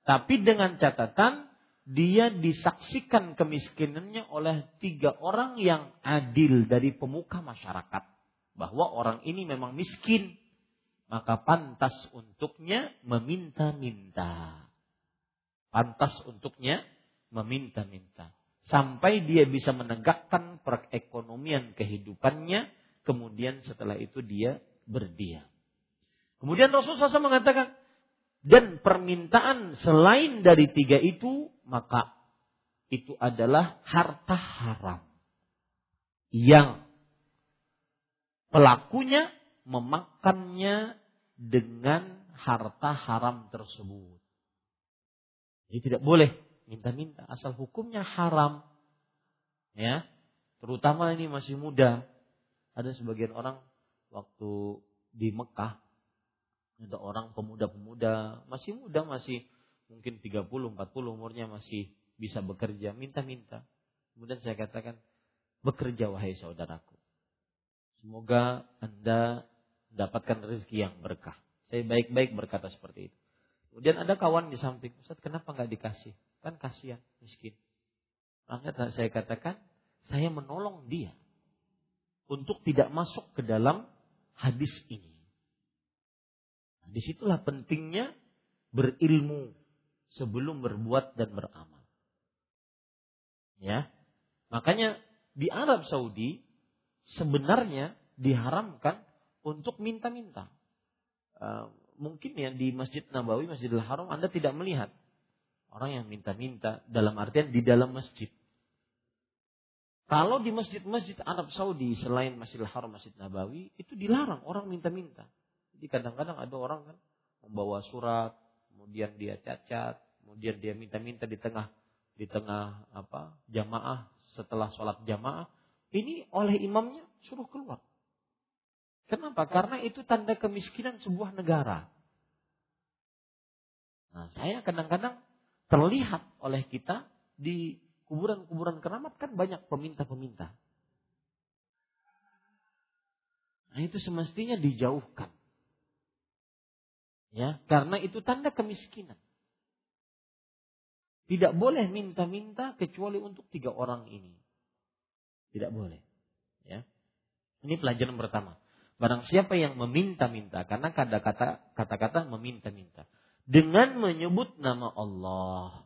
Speaker 2: Tapi dengan catatan dia disaksikan kemiskinannya oleh tiga orang yang adil dari pemuka masyarakat. Bahwa orang ini memang miskin. Maka pantas untuknya meminta-minta. Pantas untuknya meminta-minta. Sampai dia bisa menegakkan perekonomian kehidupannya. Kemudian setelah itu dia berdiam. Kemudian Rasulullah SAW mengatakan, dan permintaan selain dari tiga itu, maka itu adalah harta haram. Yang pelakunya memakannya dengan harta haram tersebut. Jadi tidak boleh minta-minta asal hukumnya haram. Ya. Terutama ini masih muda. Ada sebagian orang waktu di Mekah ada orang pemuda-pemuda, masih muda, masih mungkin 30, 40 umurnya masih bisa bekerja, minta-minta. Kemudian saya katakan, bekerja wahai saudaraku. Semoga Anda dapatkan rezeki yang berkah. Saya baik-baik berkata seperti itu. Kemudian ada kawan di samping, Ustaz kenapa nggak dikasih? Kan kasihan, miskin. Maka saya katakan, saya menolong dia untuk tidak masuk ke dalam hadis ini. Nah, di situlah pentingnya berilmu sebelum berbuat dan beramal. Ya, makanya di Arab Saudi sebenarnya diharamkan untuk minta-minta. Uh, mungkin ya di Masjid Nabawi, Masjidil Haram Anda tidak melihat orang yang minta-minta dalam artian di dalam masjid. Kalau di masjid-masjid Arab Saudi selain Masjidil Haram, Masjid Nabawi itu dilarang orang minta-minta. Jadi kadang-kadang ada orang kan membawa surat, kemudian dia cacat, kemudian dia minta-minta di tengah di tengah apa jamaah setelah sholat jamaah ini oleh imamnya suruh keluar. Kenapa? Karena itu tanda kemiskinan sebuah negara. Nah, saya kadang-kadang terlihat oleh kita di kuburan-kuburan keramat kan banyak peminta-peminta. Nah, itu semestinya dijauhkan. Ya, karena itu tanda kemiskinan. Tidak boleh minta-minta kecuali untuk tiga orang ini. Tidak boleh. Ya. Ini pelajaran pertama. Barang siapa yang meminta-minta karena kata-kata kata-kata meminta-minta dengan menyebut nama Allah.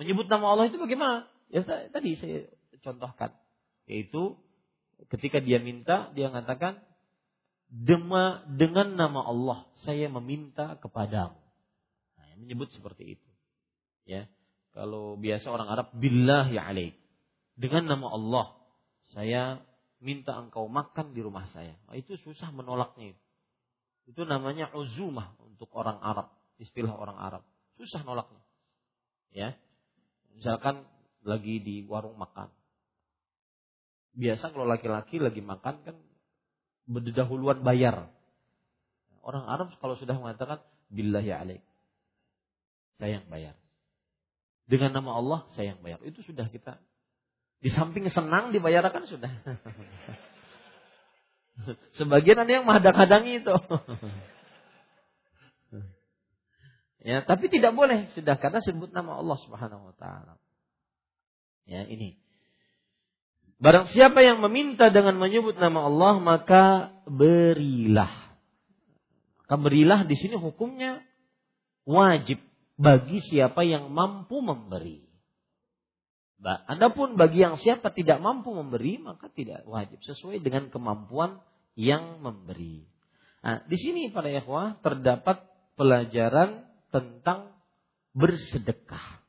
Speaker 2: Menyebut nama Allah itu bagaimana? Ya tadi saya contohkan. Yaitu ketika dia minta, dia mengatakan, Dema, dengan nama Allah saya meminta kepadamu. Nah, menyebut seperti itu. Ya, kalau biasa orang Arab, billah ya alaik. Dengan nama Allah saya minta engkau makan di rumah saya. Nah, itu susah menolaknya. Itu namanya uzumah untuk orang Arab, istilah orang Arab. Susah nolaknya. Ya. Misalkan lagi di warung makan. Biasa kalau laki-laki lagi makan kan berdahuluan bayar. Orang Arab kalau sudah mengatakan billahi alaik. Saya yang bayar. Dengan nama Allah saya yang bayar. Itu sudah kita di samping senang dibayarkan sudah. <laughs> Sebagian ada yang menghadang-hadangi itu. <laughs> ya, tapi tidak boleh sudah karena sebut nama Allah Subhanahu wa taala. Ya, ini. Barang siapa yang meminta dengan menyebut nama Allah maka berilah. Maka berilah di sini hukumnya wajib bagi siapa yang mampu memberi. Adapun bagi yang siapa tidak mampu memberi maka tidak wajib sesuai dengan kemampuan yang memberi. Nah, di sini para ikhwah terdapat pelajaran tentang bersedekah.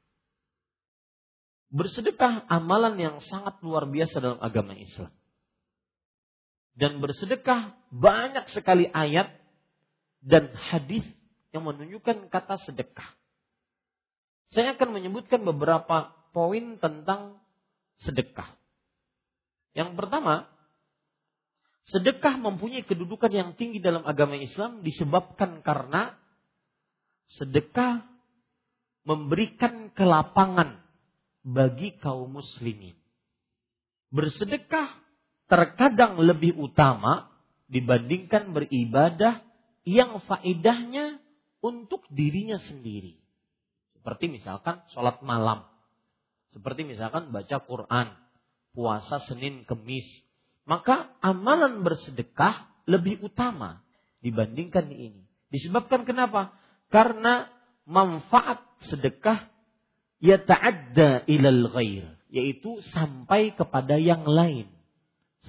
Speaker 2: Bersedekah amalan yang sangat luar biasa dalam agama Islam. Dan bersedekah banyak sekali ayat dan hadis yang menunjukkan kata sedekah. Saya akan menyebutkan beberapa poin tentang sedekah. Yang pertama, sedekah mempunyai kedudukan yang tinggi dalam agama Islam disebabkan karena sedekah memberikan kelapangan bagi kaum muslimin. Bersedekah terkadang lebih utama dibandingkan beribadah yang faedahnya untuk dirinya sendiri. Seperti misalkan sholat malam. Seperti misalkan baca Quran, puasa Senin Kemis. Maka amalan bersedekah lebih utama dibandingkan ini. Disebabkan kenapa? Karena manfaat sedekah ya ta'adda ilal ghair. Yaitu sampai kepada yang lain.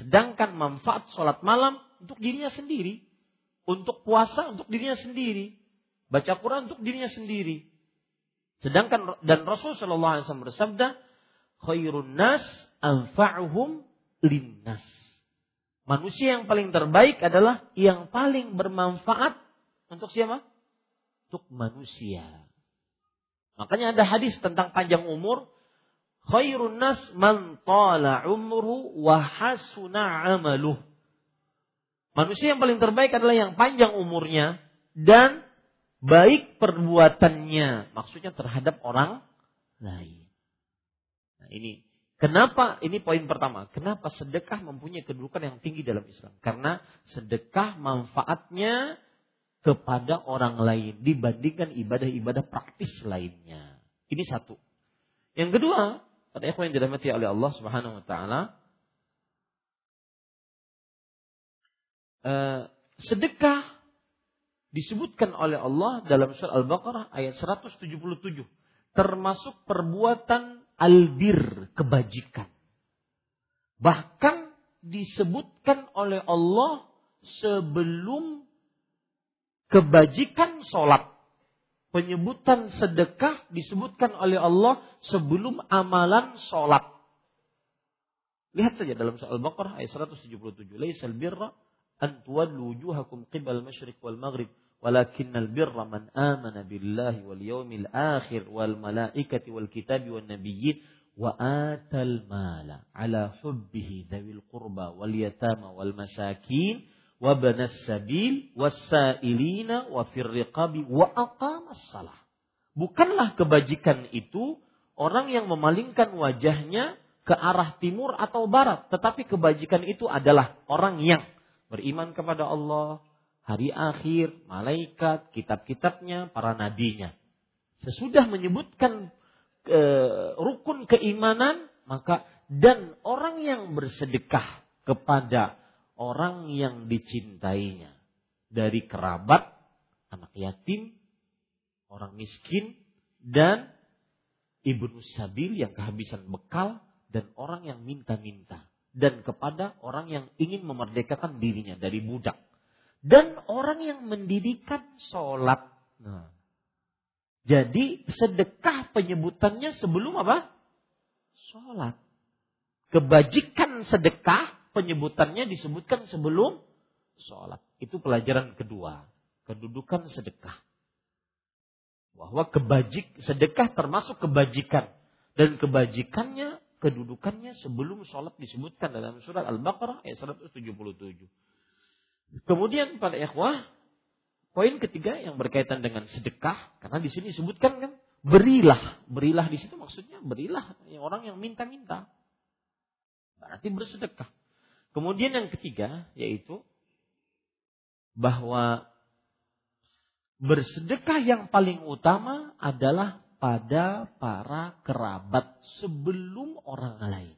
Speaker 2: Sedangkan manfaat sholat malam untuk dirinya sendiri. Untuk puasa untuk dirinya sendiri. Baca Quran untuk dirinya sendiri. Sedangkan dan Rasul Shallallahu Alaihi bersabda, khairun nas anfa'uhum linnas. Manusia yang paling terbaik adalah yang paling bermanfaat untuk siapa? Untuk manusia. Makanya ada hadis tentang panjang umur. Khairun nas man tala umru wa hasuna amaluh. Manusia yang paling terbaik adalah yang panjang umurnya dan baik perbuatannya, maksudnya terhadap orang lain. Nah, ini kenapa ini poin pertama, kenapa sedekah mempunyai kedudukan yang tinggi dalam Islam? Karena sedekah manfaatnya kepada orang lain dibandingkan ibadah-ibadah praktis lainnya. Ini satu. Yang kedua, pada ikhwan yang dirahmati oleh Allah Subhanahu wa taala, eh, sedekah disebutkan oleh Allah dalam surah Al-Baqarah ayat 177 termasuk perbuatan albir kebajikan bahkan disebutkan oleh Allah sebelum kebajikan sholat. Penyebutan sedekah disebutkan oleh Allah sebelum amalan sholat. Lihat saja dalam surah Al-Baqarah ayat 177 laisal birra an tuwallu wujuhakum qibal masyriq wal maghrib walakinnal birra man amana billahi wal yawmil akhir wal malaikati wal kitabi wan nabiyyin wa atal mala ala hubbihi dzawil qurba wal yatama wal masakin wa banas sabil was sailina wa fir riqabi wa aqamas salah bukanlah kebajikan itu orang yang memalingkan wajahnya ke arah timur atau barat tetapi kebajikan itu adalah orang yang beriman kepada Allah hari akhir, malaikat, kitab-kitabnya, para nabinya. Sesudah menyebutkan e, rukun keimanan, maka dan orang yang bersedekah kepada orang yang dicintainya dari kerabat, anak yatim, orang miskin dan ibnu sabil yang kehabisan bekal dan orang yang minta-minta dan kepada orang yang ingin memerdekakan dirinya dari budak dan orang yang mendirikan sholat. Nah, jadi sedekah penyebutannya sebelum apa? Sholat. Kebajikan sedekah penyebutannya disebutkan sebelum sholat. Itu pelajaran kedua. Kedudukan sedekah. Bahwa kebajik, sedekah termasuk kebajikan. Dan kebajikannya, kedudukannya sebelum sholat disebutkan dalam surat Al-Baqarah ayat 177. Kemudian pada ikhwah, poin ketiga yang berkaitan dengan sedekah, karena di sini disebutkan kan, berilah. Berilah di situ maksudnya berilah orang yang minta-minta. Berarti bersedekah. Kemudian yang ketiga yaitu bahwa bersedekah yang paling utama adalah pada para kerabat sebelum orang lain.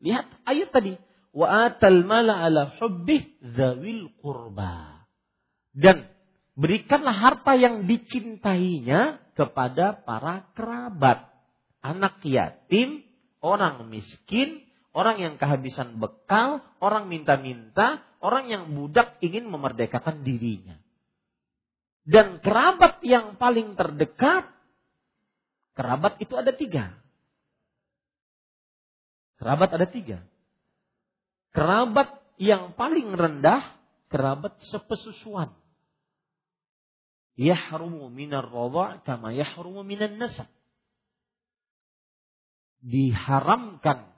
Speaker 2: Lihat ayat tadi, wa atal mala ala hubbih zawil qurba. Dan berikanlah harta yang dicintainya kepada para kerabat, anak yatim, orang miskin, orang yang kehabisan bekal, orang minta-minta, orang yang budak ingin memerdekakan dirinya. Dan kerabat yang paling terdekat, kerabat itu ada tiga. Kerabat ada tiga. Kerabat yang paling rendah, kerabat sepesusuan. Yahrumu minar radha' kama yahrumu minan nasab. Diharamkan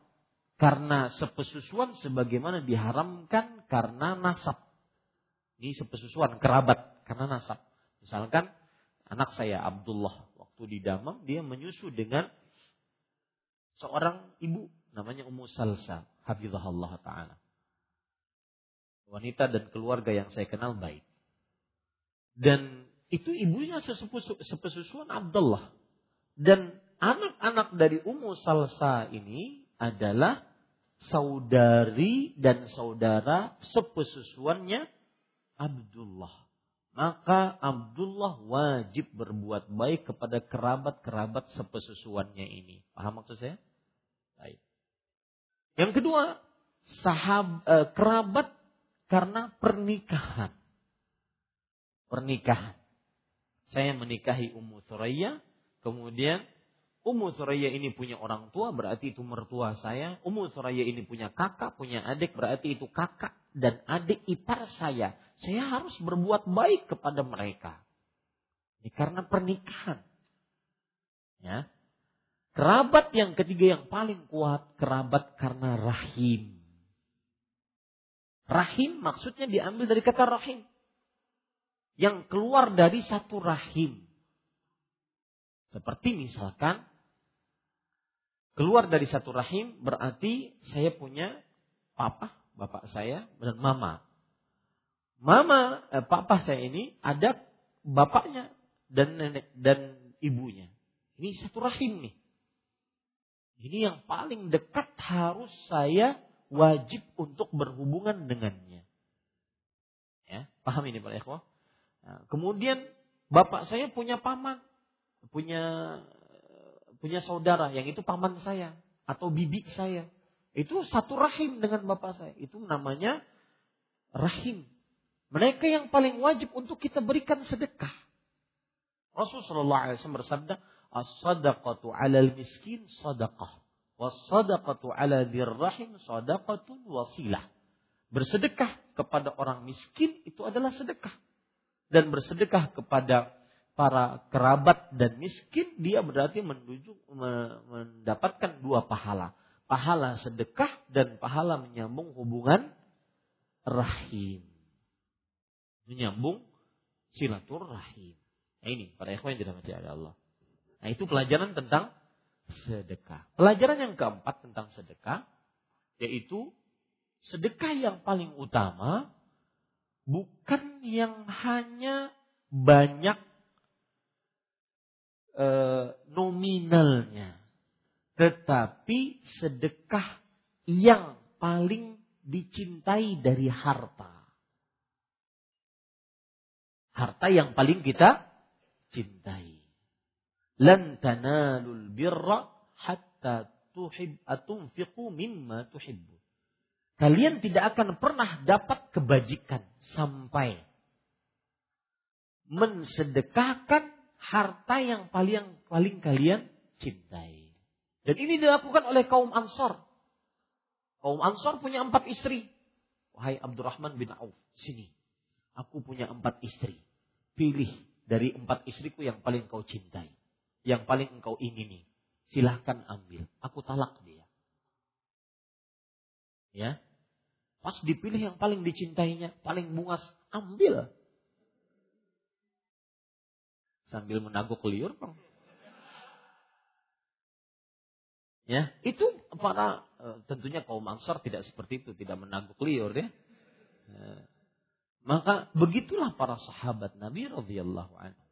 Speaker 2: karena sepesusuan sebagaimana diharamkan karena nasab. Ini sepesusuan kerabat karena nasab. Misalkan anak saya Abdullah waktu di Damam dia menyusu dengan seorang ibu namanya Ummu Salsa, hafizahullah taala. Wanita dan keluarga yang saya kenal baik. Dan itu ibunya sepesusuan Abdullah. Dan anak-anak dari Ummu Salsa ini adalah saudari dan saudara sepesusuannya Abdullah. Maka Abdullah wajib berbuat baik kepada kerabat-kerabat sepesusuannya ini. Paham maksud saya? Baik. Yang kedua, sahab eh, kerabat karena pernikahan. Pernikahan. Saya menikahi Ummu Suraya, kemudian Ummu Suraya ini punya orang tua berarti itu mertua saya. Ummu Suraya ini punya kakak, punya adik berarti itu kakak dan adik ipar saya. Saya harus berbuat baik kepada mereka. Ini karena pernikahan. Ya. Kerabat yang ketiga yang paling kuat, kerabat karena rahim. Rahim maksudnya diambil dari kata rahim. Yang keluar dari satu rahim. Seperti misalkan keluar dari satu rahim berarti saya punya papa, bapak saya dan mama. Mama, eh, papa saya ini ada bapaknya dan nenek dan ibunya. Ini satu rahim nih. Ini yang paling dekat harus saya wajib untuk berhubungan dengannya. Ya, paham ini Pak Eko? Nah, kemudian bapak saya punya paman, punya punya saudara yang itu paman saya atau bibi saya. Itu satu rahim dengan bapak saya. Itu namanya rahim. Mereka yang paling wajib untuk kita berikan sedekah. Rasulullah SAW bersabda, As-sadaqatu alal miskin sadaqah. Was-sadaqatu ala dirrahim sadaqatun wasilah. Bersedekah kepada orang miskin itu adalah sedekah. Dan bersedekah kepada para kerabat dan miskin, dia berarti menuju mendapatkan dua pahala. Pahala sedekah dan pahala menyambung hubungan rahim. Menyambung silaturahim. Nah ini para ikhwan yang dirahmati oleh Allah. Nah itu pelajaran tentang sedekah. Pelajaran yang keempat tentang sedekah yaitu sedekah yang paling utama bukan yang hanya banyak e, nominalnya, tetapi sedekah yang paling dicintai dari harta. Harta yang paling kita cintai. Lan tanalul birra hatta tuhib atunfiqu mimma tuhibbu. Kalian tidak akan pernah dapat kebajikan sampai mensedekahkan harta yang paling paling kalian cintai. Dan ini dilakukan oleh kaum Ansor. Kaum Ansor punya empat istri. Wahai Abdurrahman bin Auf, sini. Aku punya empat istri. Pilih dari empat istriku yang paling kau cintai. Yang paling engkau ingini. Silahkan ambil. Aku talak dia. Ya. Pas dipilih yang paling dicintainya, paling bungas, ambil. Sambil menaguk liur. Ya, itu para e, tentunya kaum Ansar tidak seperti itu, tidak menaguk liur ya. E, maka begitulah para sahabat Nabi radhiyallahu anhu.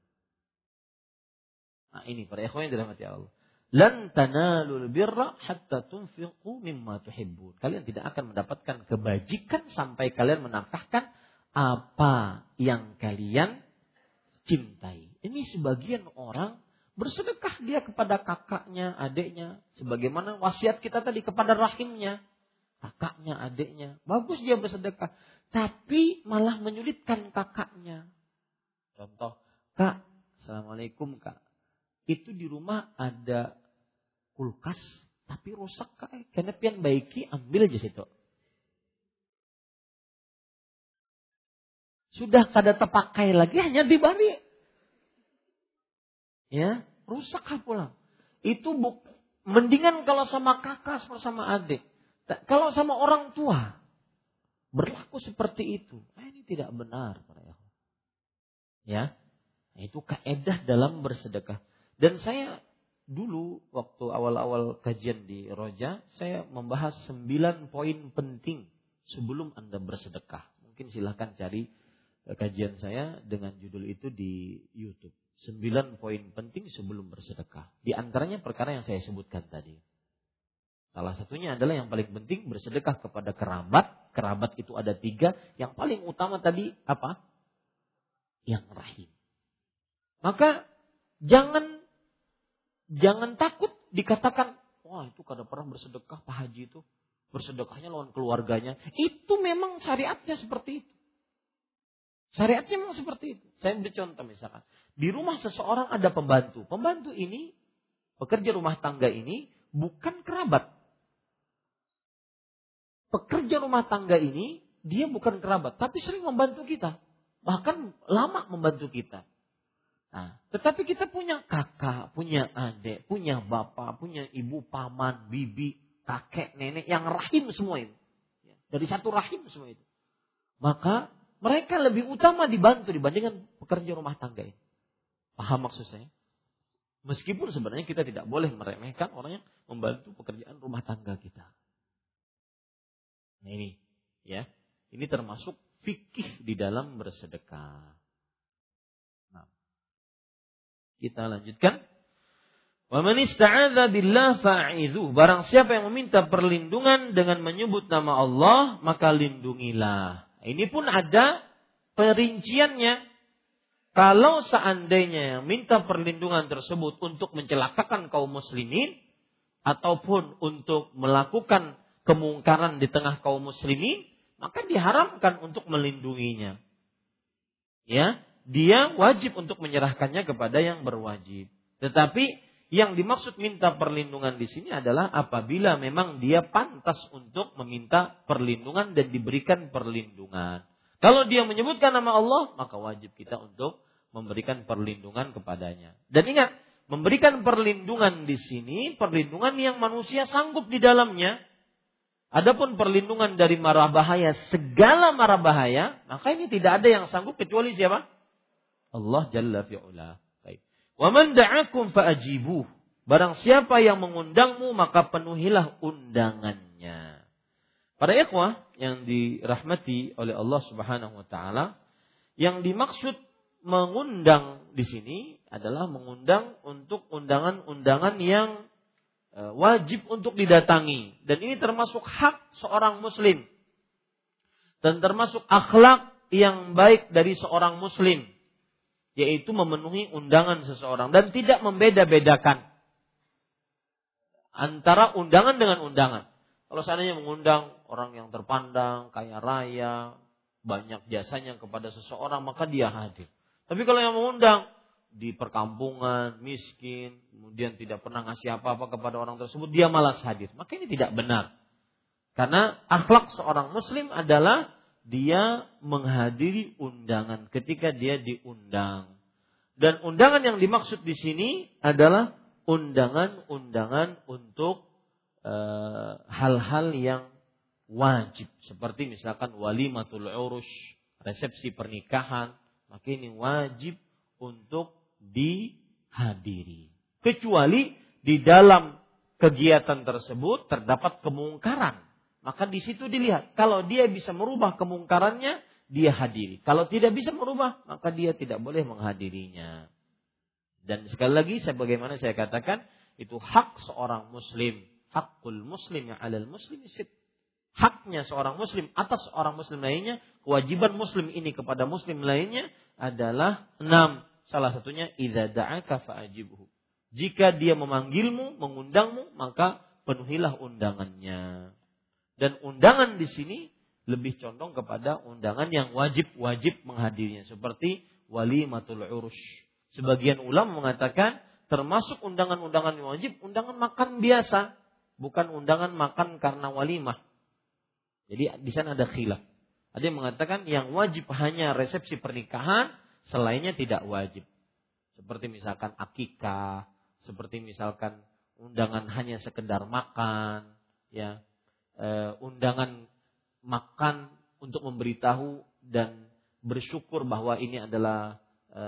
Speaker 2: Nah, ini para ikhwan yang dirahmati Allah. Lan tanalul birra hatta tunfiqu mimma tuhibbun. Kalian tidak akan mendapatkan kebajikan sampai kalian menafkahkan apa yang kalian cintai. Ini sebagian orang bersedekah dia kepada kakaknya, adiknya, sebagaimana wasiat kita tadi kepada rahimnya, kakaknya, adiknya. Bagus dia bersedekah, tapi malah menyulitkan kakaknya. Contoh, Kak, Assalamualaikum Kak. Itu di rumah ada kulkas tapi rusak kae karena pian baiki ambil aja situ sudah kada terpakai lagi hanya dibari ya rusak pulang itu buk, mendingan kalau sama kakak sama adik. Kalau sama orang tua berlaku seperti itu. Nah, ini tidak benar para ya nah, itu kaedah dalam bersedekah. Dan saya dulu waktu awal-awal kajian di Roja, saya membahas sembilan poin penting sebelum Anda bersedekah. Mungkin silahkan cari kajian saya dengan judul itu di YouTube. Sembilan poin penting sebelum bersedekah. Di antaranya perkara yang saya sebutkan tadi. Salah satunya adalah yang paling penting bersedekah kepada kerabat. Kerabat itu ada tiga. Yang paling utama tadi apa? Yang rahim. Maka jangan Jangan takut dikatakan, wah itu kada pernah bersedekah Pak Haji itu. Bersedekahnya lawan keluarganya. Itu memang syariatnya seperti itu. Syariatnya memang seperti itu. Saya beri contoh misalkan. Di rumah seseorang ada pembantu. Pembantu ini, pekerja rumah tangga ini bukan kerabat. Pekerja rumah tangga ini, dia bukan kerabat. Tapi sering membantu kita. Bahkan lama membantu kita. Nah, tetapi kita punya kakak, punya adik, punya bapak, punya ibu, paman, bibi, kakek, nenek yang rahim semua itu. Dari satu rahim semua itu. Maka mereka lebih utama dibantu dibandingkan pekerja rumah tangga ini. Paham maksud saya? Meskipun sebenarnya kita tidak boleh meremehkan orang yang membantu pekerjaan rumah tangga kita. Nah ini, ya, ini termasuk fikih di dalam bersedekah. Kita lanjutkan. Wa man ista'adza billah fa'idhu. Barang siapa yang meminta perlindungan dengan menyebut nama Allah, maka lindungilah. Ini pun ada perinciannya. Kalau seandainya minta perlindungan tersebut untuk mencelakakan kaum muslimin ataupun untuk melakukan kemungkaran di tengah kaum muslimin, maka diharamkan untuk melindunginya. Ya, dia wajib untuk menyerahkannya kepada yang berwajib. Tetapi yang dimaksud minta perlindungan di sini adalah apabila memang dia pantas untuk meminta perlindungan dan diberikan perlindungan. Kalau dia menyebutkan nama Allah, maka wajib kita untuk memberikan perlindungan kepadanya. Dan ingat, memberikan perlindungan di sini perlindungan yang manusia sanggup di dalamnya. Adapun perlindungan dari marah bahaya, segala marah bahaya, maka ini tidak ada yang sanggup kecuali siapa? Allah Jalla fi'ula. Baik. Wa man da'akum fa'ajibuh. Barang siapa yang mengundangmu maka penuhilah undangannya. Para ikhwah yang dirahmati oleh Allah Subhanahu wa taala, yang dimaksud mengundang di sini adalah mengundang untuk undangan-undangan yang e, wajib untuk didatangi dan ini termasuk hak seorang muslim dan termasuk akhlak yang baik dari seorang muslim yaitu memenuhi undangan seseorang dan tidak membeda-bedakan antara undangan dengan undangan. Kalau seandainya mengundang orang yang terpandang, kaya raya, banyak jasanya kepada seseorang, maka dia hadir. Tapi kalau yang mengundang di perkampungan, miskin, kemudian tidak pernah ngasih apa-apa kepada orang tersebut, dia malas hadir. Maka ini tidak benar. Karena akhlak seorang muslim adalah dia menghadiri undangan ketika dia diundang. Dan undangan yang dimaksud di sini adalah undangan-undangan untuk eh, hal-hal yang wajib seperti misalkan walimatul urus, resepsi pernikahan, maka ini wajib untuk dihadiri. Kecuali di dalam kegiatan tersebut terdapat kemungkaran. Maka di situ dilihat kalau dia bisa merubah kemungkarannya, dia hadiri. Kalau tidak bisa merubah, maka dia tidak boleh menghadirinya. Dan sekali lagi sebagaimana saya katakan, itu hak seorang muslim, hakul muslim yang alal muslim sit. Haknya seorang muslim atas seorang muslim lainnya, kewajiban muslim ini kepada muslim lainnya adalah enam. Salah satunya idza da'aka fa'ajibhu. Jika dia memanggilmu, mengundangmu, maka penuhilah undangannya. Dan undangan di sini lebih condong kepada undangan yang wajib-wajib menghadirinya seperti walimatul urus. Sebagian ulama mengatakan termasuk undangan-undangan yang wajib undangan makan biasa, bukan undangan makan karena walimah. Jadi di sana ada khilaf. Ada yang mengatakan yang wajib hanya resepsi pernikahan, selainnya tidak wajib. Seperti misalkan akikah, seperti misalkan undangan hanya sekedar makan, ya, e, undangan makan untuk memberitahu dan bersyukur bahwa ini adalah e,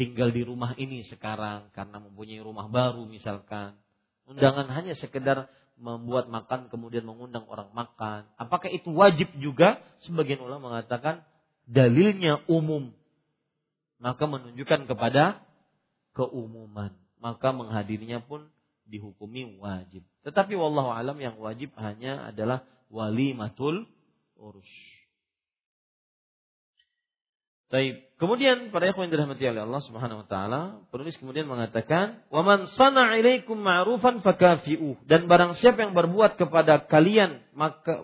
Speaker 2: tinggal di rumah ini sekarang karena mempunyai rumah baru misalkan. Undangan hanya sekedar membuat makan kemudian mengundang orang makan. Apakah itu wajib juga? Sebagian ulama mengatakan dalilnya umum. Maka menunjukkan kepada keumuman. Maka menghadirinya pun dihukumi wajib. Tetapi wallahu alam yang wajib hanya adalah walimatul urus. Baik. Kemudian para ikhwan dirahmati oleh Allah Subhanahu wa taala, penulis kemudian mengatakan, "Wa man sana ilaikum ma'rufan fakafi'u." Dan barang siapa yang berbuat kepada kalian, maka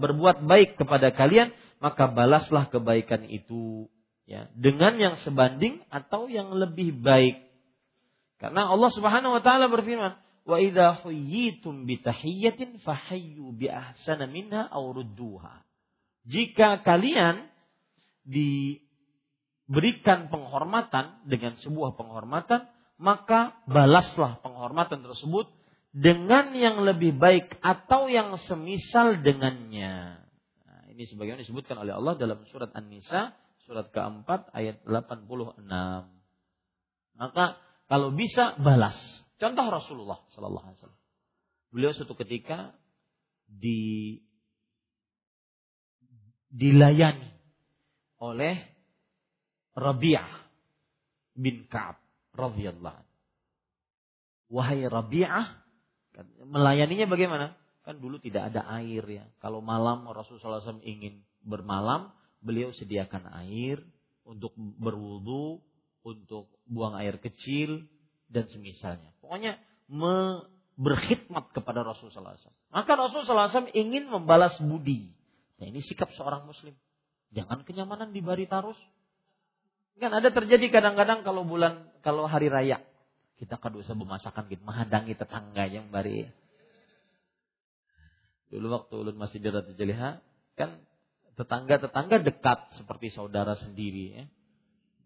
Speaker 2: berbuat baik kepada kalian, maka balaslah kebaikan itu ya, dengan yang sebanding atau yang lebih baik. Karena Allah Subhanahu wa taala berfirman, "Wa idza huyyitum bi tahiyyatin fahayyu bi ahsana minha aw rudduha." Jika kalian di berikan penghormatan dengan sebuah penghormatan, maka balaslah penghormatan tersebut dengan yang lebih baik atau yang semisal dengannya. Nah, ini sebagaimana disebutkan oleh Allah dalam surat An-Nisa surat keempat ayat 86. Maka kalau bisa balas. Contoh Rasulullah Sallallahu Alaihi Wasallam. Beliau suatu ketika di dilayani oleh Rabi'ah bin Ka'ab radhiyallahu Wahai Rabi'ah, melayaninya bagaimana? Kan dulu tidak ada air ya. Kalau malam Rasulullah SAW ingin bermalam, beliau sediakan air untuk berwudu, untuk buang air kecil dan semisalnya. Pokoknya me, berkhidmat kepada Rasulullah SAW. Maka Rasulullah SAW ingin membalas budi. Nah ini sikap seorang muslim. Jangan kenyamanan di bari tarus. Kan ada terjadi kadang-kadang kalau bulan kalau hari raya kita kan usah bermasakan gitu, menghadangi tetangga yang bari. Dulu waktu ulun masih di Ratu Jaliha, kan tetangga-tetangga dekat seperti saudara sendiri ya.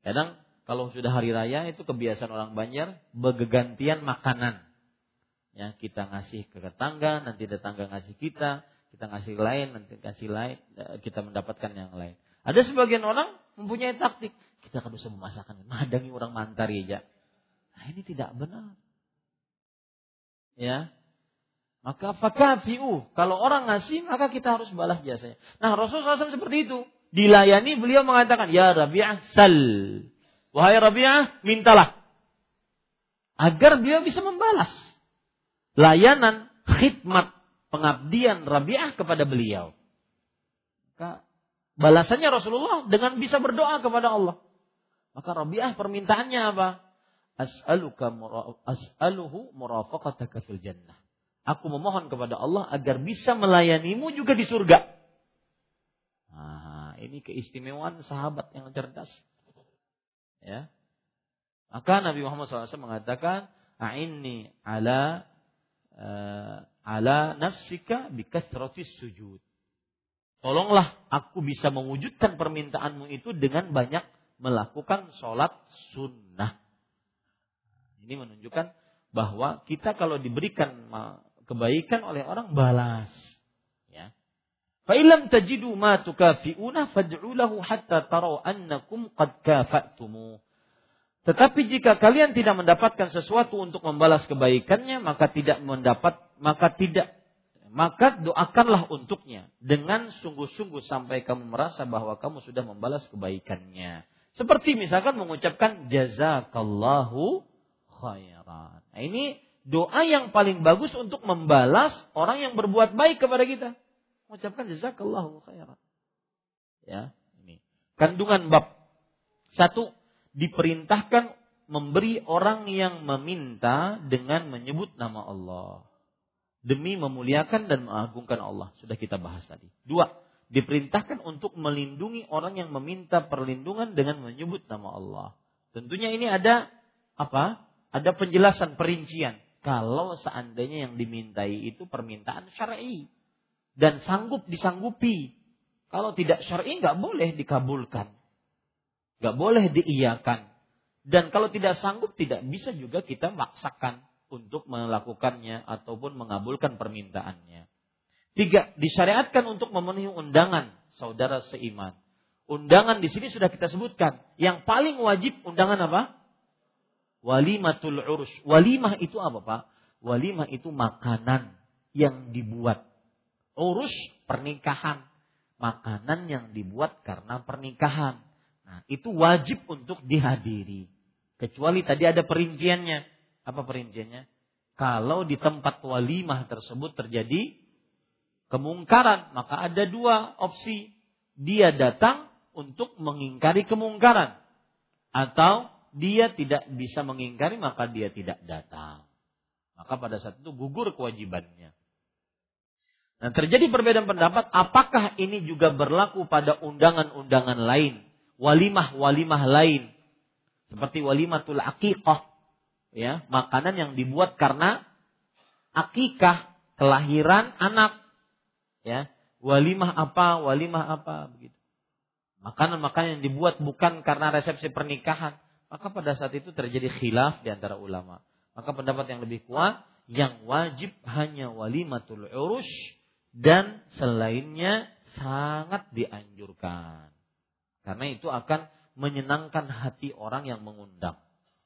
Speaker 2: Kadang kalau sudah hari raya itu kebiasaan orang Banjar bergantian makanan. Ya, kita ngasih ke tetangga, nanti tetangga ngasih kita, kita ngasih lain, nanti kasih lain, eh, kita mendapatkan yang lain. Ada sebagian orang mempunyai taktik kita kan bisa memasakkan, menghadangi orang mantar ya. Nah, ini tidak benar. Ya. Maka fakafiu. Kalau orang ngasih, maka kita harus balas jasanya. Nah, Rasulullah SAW seperti itu. Dilayani beliau mengatakan, Ya Rabi'ah sal. Wahai Rabi'ah, mintalah. Agar beliau bisa membalas. Layanan, khidmat, pengabdian Rabi'ah kepada beliau. Maka balasannya Rasulullah dengan bisa berdoa kepada Allah. Maka Rabi'ah permintaannya apa? As'aluhu murafaqataka fil jannah. Aku memohon kepada Allah agar bisa melayanimu juga di surga. Nah, ini keistimewaan sahabat yang cerdas. Ya. Maka Nabi Muhammad SAW mengatakan, "A'inni ala uh, ala nafsika bikasratis sujud." Tolonglah aku bisa mewujudkan permintaanmu itu dengan banyak melakukan sholat sunnah. Ini menunjukkan bahwa kita kalau diberikan kebaikan oleh orang balas. Fa'ilam tajidu ma tukafi'una fad'u lahu hatta tarau annakum qad kafa'tumu. Tetapi jika kalian tidak mendapatkan sesuatu untuk membalas kebaikannya, maka tidak mendapat, maka tidak maka doakanlah untuknya dengan sungguh-sungguh sampai kamu merasa bahwa kamu sudah membalas kebaikannya. Seperti misalkan mengucapkan jazakallahu khairan. Nah, ini doa yang paling bagus untuk membalas orang yang berbuat baik kepada kita. Mengucapkan jazakallahu khairan. Ya, ini. Kandungan bab. Satu, diperintahkan memberi orang yang meminta dengan menyebut nama Allah demi memuliakan dan mengagungkan Allah. Sudah kita bahas tadi. Dua, diperintahkan untuk melindungi orang yang meminta perlindungan dengan menyebut nama Allah. Tentunya ini ada apa? Ada penjelasan perincian. Kalau seandainya yang dimintai itu permintaan syar'i dan sanggup disanggupi. Kalau tidak syar'i nggak boleh dikabulkan, nggak boleh diiyakan. Dan kalau tidak sanggup tidak bisa juga kita maksakan untuk melakukannya ataupun mengabulkan permintaannya. Tiga, disyariatkan untuk memenuhi undangan saudara seiman. Undangan di sini sudah kita sebutkan. Yang paling wajib undangan apa? Walimatul urus. Walimah itu apa Pak? Walimah itu makanan yang dibuat. Urus pernikahan. Makanan yang dibuat karena pernikahan. Nah, itu wajib untuk dihadiri. Kecuali tadi ada perinciannya apa perinciannya? Kalau di tempat walimah tersebut terjadi kemungkaran, maka ada dua opsi. Dia datang untuk mengingkari kemungkaran. Atau dia tidak bisa mengingkari, maka dia tidak datang. Maka pada saat itu gugur kewajibannya. Nah, terjadi perbedaan pendapat, apakah ini juga berlaku pada undangan-undangan lain, walimah-walimah lain, seperti walimatul aqiqah, ya makanan yang dibuat karena akikah kelahiran anak ya. Walimah apa walimah apa begitu. Makanan-makanan yang dibuat bukan karena resepsi pernikahan. Maka pada saat itu terjadi khilaf di antara ulama. Maka pendapat yang lebih kuat yang wajib hanya walimatul urus dan selainnya sangat dianjurkan. Karena itu akan menyenangkan hati orang yang mengundang.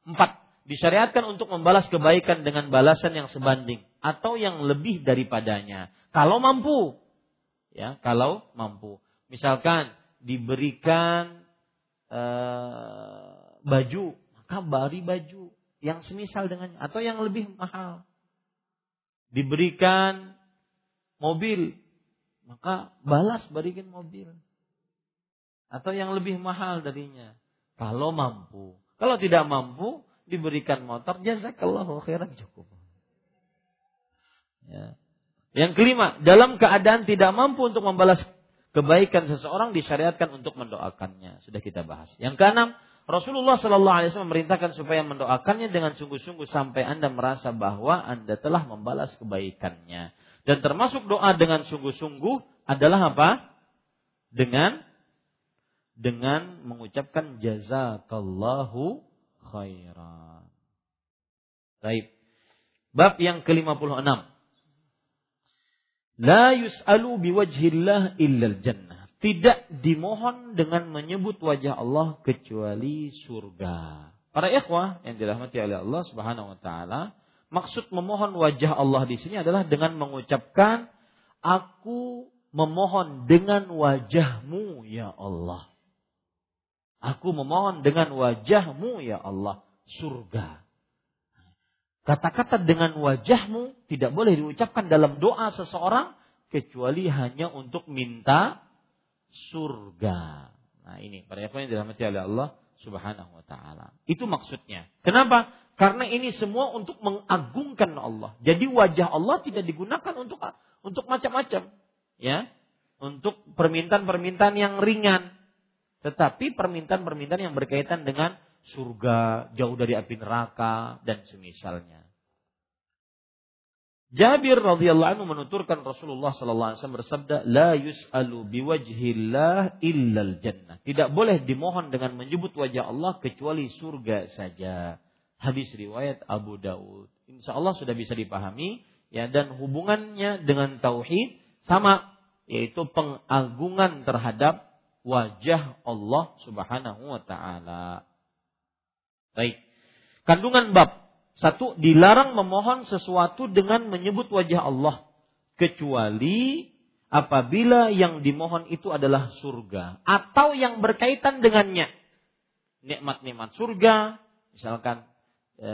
Speaker 2: Empat disyariatkan untuk membalas kebaikan dengan balasan yang sebanding atau yang lebih daripadanya. Kalau mampu. Ya kalau mampu. Misalkan diberikan uh, baju maka bari baju yang semisal dengannya atau yang lebih mahal. Diberikan mobil maka balas berikan mobil atau yang lebih mahal darinya kalau mampu kalau tidak mampu diberikan motor, jazakallahu khairan cukup. Ya. Yang kelima, dalam keadaan tidak mampu untuk membalas kebaikan seseorang disyariatkan untuk mendoakannya. Sudah kita bahas. Yang keenam, Rasulullah Shallallahu Alaihi Wasallam memerintahkan supaya mendoakannya dengan sungguh-sungguh sampai anda merasa bahwa anda telah membalas kebaikannya. Dan termasuk doa dengan sungguh-sungguh adalah apa? Dengan dengan mengucapkan jazakallahu khairan. Baik. Bab yang ke-56. La yus'alu biwajhillah illal jannah. Tidak dimohon dengan menyebut wajah Allah kecuali surga. Para ikhwah yang dirahmati oleh Allah Subhanahu wa taala, maksud memohon wajah Allah di sini adalah dengan mengucapkan aku memohon dengan wajahmu ya Allah. Aku memohon dengan wajahmu ya Allah surga. Kata-kata dengan wajahmu tidak boleh diucapkan dalam doa seseorang kecuali hanya untuk minta surga. Nah ini para yang dirahmati oleh Allah Subhanahu wa taala. Itu maksudnya. Kenapa? Karena ini semua untuk mengagungkan Allah. Jadi wajah Allah tidak digunakan untuk untuk macam-macam, ya. Untuk permintaan-permintaan yang ringan. Tetapi permintaan-permintaan yang berkaitan dengan surga, jauh dari api neraka dan semisalnya. Jabir radhiyallahu anhu menuturkan Rasulullah sallallahu alaihi wasallam bersabda, "La yus'alu biwajhillah illal jannah." Tidak boleh dimohon dengan menyebut wajah Allah kecuali surga saja. Hadis riwayat Abu Daud. Insya Allah sudah bisa dipahami ya dan hubungannya dengan tauhid sama yaitu pengagungan terhadap wajah Allah Subhanahu wa taala. Baik. Kandungan bab satu, dilarang memohon sesuatu dengan menyebut wajah Allah. Kecuali apabila yang dimohon itu adalah surga. Atau yang berkaitan dengannya. Nikmat-nikmat surga. Misalkan e,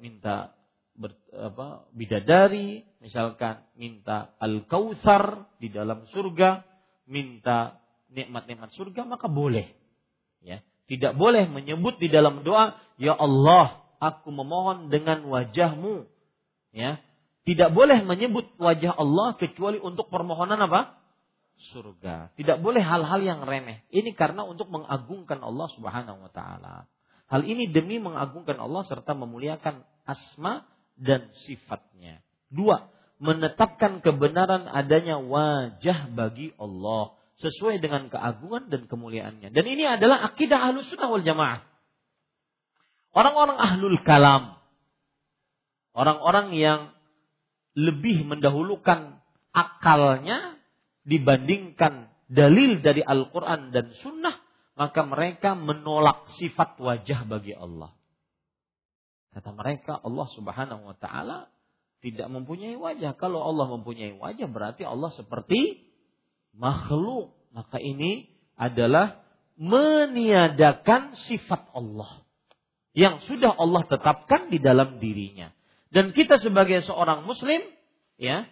Speaker 2: minta ber, apa, bidadari. Misalkan minta al-kautsar di dalam surga. Minta nikmat-nikmat surga maka boleh. Ya, tidak boleh menyebut di dalam doa, Ya Allah, aku memohon dengan wajahmu. Ya. Tidak boleh menyebut wajah Allah kecuali untuk permohonan apa? Surga. Tidak boleh hal-hal yang remeh. Ini karena untuk mengagungkan Allah Subhanahu wa taala. Hal ini demi mengagungkan Allah serta memuliakan asma dan sifatnya. Dua, menetapkan kebenaran adanya wajah bagi Allah sesuai dengan keagungan dan kemuliaannya. Dan ini adalah akidah ahlus sunnah wal jamaah. Orang-orang ahlul kalam. Orang-orang yang lebih mendahulukan akalnya dibandingkan dalil dari Al-Quran dan Sunnah, maka mereka menolak sifat wajah bagi Allah. Kata mereka, Allah Subhanahu wa Ta'ala tidak mempunyai wajah. Kalau Allah mempunyai wajah, berarti Allah seperti makhluk. Maka ini adalah meniadakan sifat Allah yang sudah Allah tetapkan di dalam dirinya. Dan kita sebagai seorang muslim ya,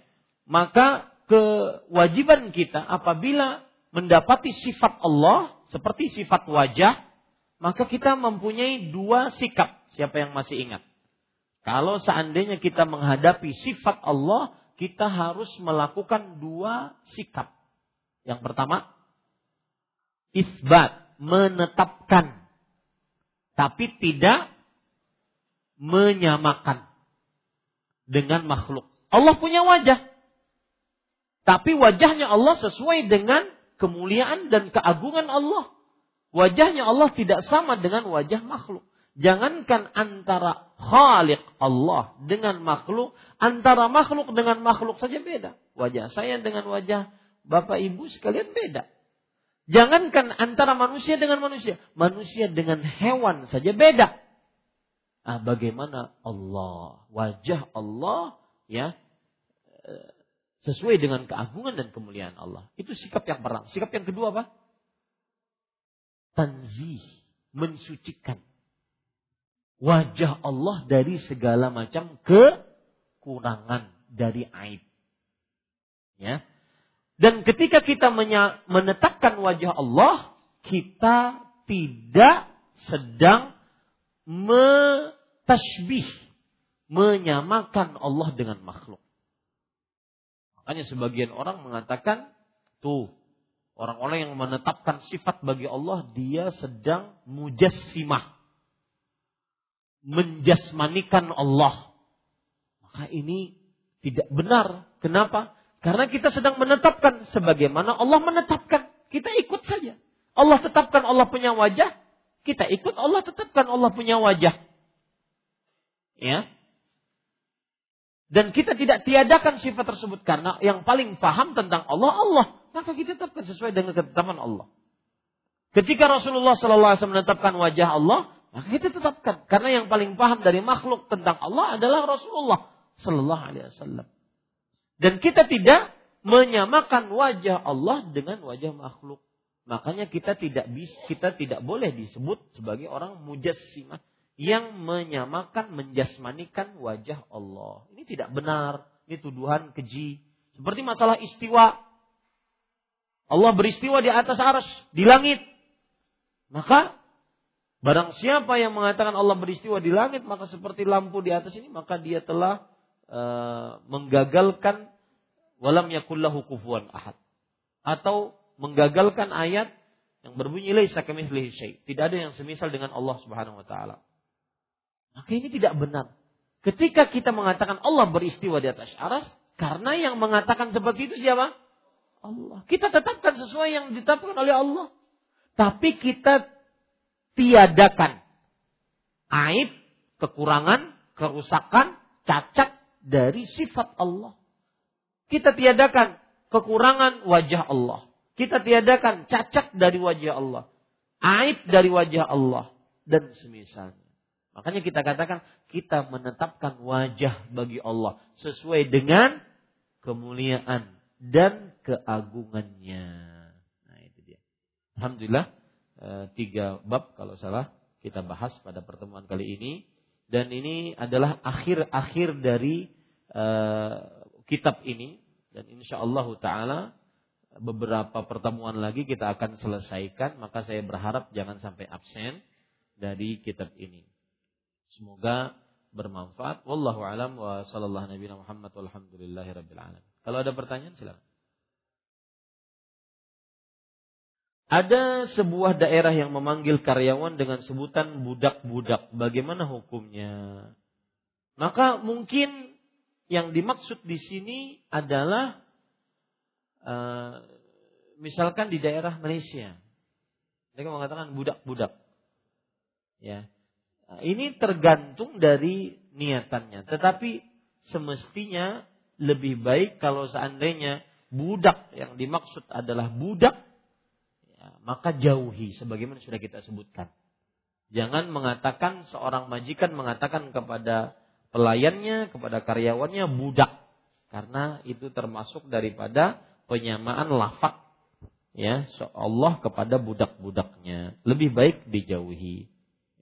Speaker 2: maka kewajiban kita apabila mendapati sifat Allah seperti sifat wajah, maka kita mempunyai dua sikap. Siapa yang masih ingat? Kalau seandainya kita menghadapi sifat Allah, kita harus melakukan dua sikap. Yang pertama, isbat, menetapkan tapi tidak menyamakan dengan makhluk. Allah punya wajah. Tapi wajahnya Allah sesuai dengan kemuliaan dan keagungan Allah. Wajahnya Allah tidak sama dengan wajah makhluk. Jangankan antara khalik Allah dengan makhluk, antara makhluk dengan makhluk saja beda. Wajah saya dengan wajah Bapak Ibu sekalian beda. Jangankan antara manusia dengan manusia, manusia dengan hewan saja beda. Ah, bagaimana Allah, wajah Allah ya eh, sesuai dengan keagungan dan kemuliaan Allah. Itu sikap yang pertama. Sikap yang kedua apa? Tanzih, mensucikan wajah Allah dari segala macam kekurangan dari aib. Ya, dan ketika kita menetapkan wajah Allah, kita tidak sedang metashbih, menyamakan Allah dengan makhluk. Makanya sebagian orang mengatakan, tuh, orang-orang yang menetapkan sifat bagi Allah, dia sedang mujassimah. Menjasmanikan Allah. Maka ini tidak benar. Kenapa? Karena kita sedang menetapkan sebagaimana Allah menetapkan. Kita ikut saja. Allah tetapkan Allah punya wajah, kita ikut Allah tetapkan Allah punya wajah. Ya. Dan kita tidak tiadakan sifat tersebut karena yang paling paham tentang Allah Allah, maka kita tetapkan sesuai dengan ketetapan Allah. Ketika Rasulullah SAW menetapkan wajah Allah, maka kita tetapkan karena yang paling paham dari makhluk tentang Allah adalah Rasulullah Sallallahu Alaihi Wasallam. Dan kita tidak menyamakan wajah Allah dengan wajah makhluk. Makanya kita tidak bisa, kita tidak boleh disebut sebagai orang mujassimah yang menyamakan, menjasmanikan wajah Allah. Ini tidak benar. Ini tuduhan keji. Seperti masalah istiwa. Allah beristiwa di atas aras, di langit. Maka Barang siapa yang mengatakan Allah beristiwa di langit maka seperti lampu di atas ini maka dia telah uh, menggagalkan walam yakullahu kufuwan ahad atau menggagalkan ayat yang berbunyi. Tidak ada yang semisal dengan Allah Subhanahu wa taala. Maka ini tidak benar. Ketika kita mengatakan Allah beristiwa di atas aras, karena yang mengatakan seperti itu siapa? Allah. Kita tetapkan sesuai yang ditetapkan oleh Allah. Tapi kita tiadakan aib, kekurangan, kerusakan, cacat dari sifat Allah. Kita tiadakan kekurangan wajah Allah. Kita tiadakan cacat dari wajah Allah. Aib dari wajah Allah. Dan semisalnya. Makanya kita katakan kita menetapkan wajah bagi Allah sesuai dengan kemuliaan dan keagungannya. Nah itu dia. Alhamdulillah eh, tiga bab kalau salah kita bahas pada pertemuan kali ini dan ini adalah akhir-akhir dari uh, kitab ini dan insya Allah taala beberapa pertemuan lagi kita akan selesaikan maka saya berharap jangan sampai absen dari kitab ini. Semoga bermanfaat. Wallahu alam wa sallallahu nabi Muhammad walhamdulillahi rabbil alamin. Kalau ada pertanyaan silakan. Ada sebuah daerah yang memanggil karyawan dengan sebutan budak-budak. Bagaimana hukumnya? Maka mungkin yang dimaksud di sini adalah Eh, misalkan di daerah Malaysia, mereka mengatakan budak-budak. Ya, ini tergantung dari niatannya. Tetapi semestinya lebih baik kalau seandainya budak yang dimaksud adalah budak, ya, maka jauhi sebagaimana sudah kita sebutkan. Jangan mengatakan seorang majikan mengatakan kepada pelayannya, kepada karyawannya budak. Karena itu termasuk daripada penyamaan lafak ya Allah kepada budak-budaknya lebih baik dijauhi.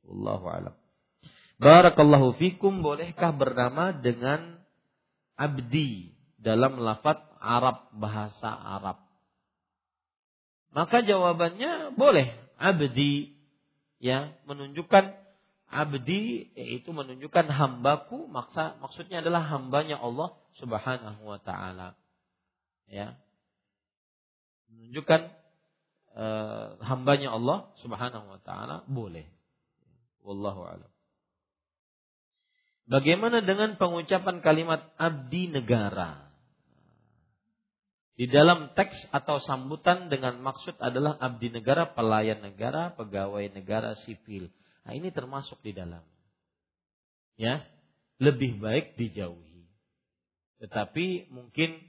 Speaker 2: Allahu alam. Barakallahu fikum bolehkah bernama dengan abdi dalam lafaz Arab bahasa Arab? Maka jawabannya boleh abdi ya menunjukkan abdi yaitu menunjukkan hambaku maksa maksudnya adalah hambanya Allah Subhanahu wa taala. Ya, menunjukkan uh, hambanya Allah Subhanahu wa taala boleh. Wallahu a'lam. Bagaimana dengan pengucapan kalimat abdi negara? Di dalam teks atau sambutan dengan maksud adalah abdi negara, pelayan negara, pegawai negara sipil. Nah, ini termasuk di dalam. Ya, lebih baik dijauhi. Tetapi mungkin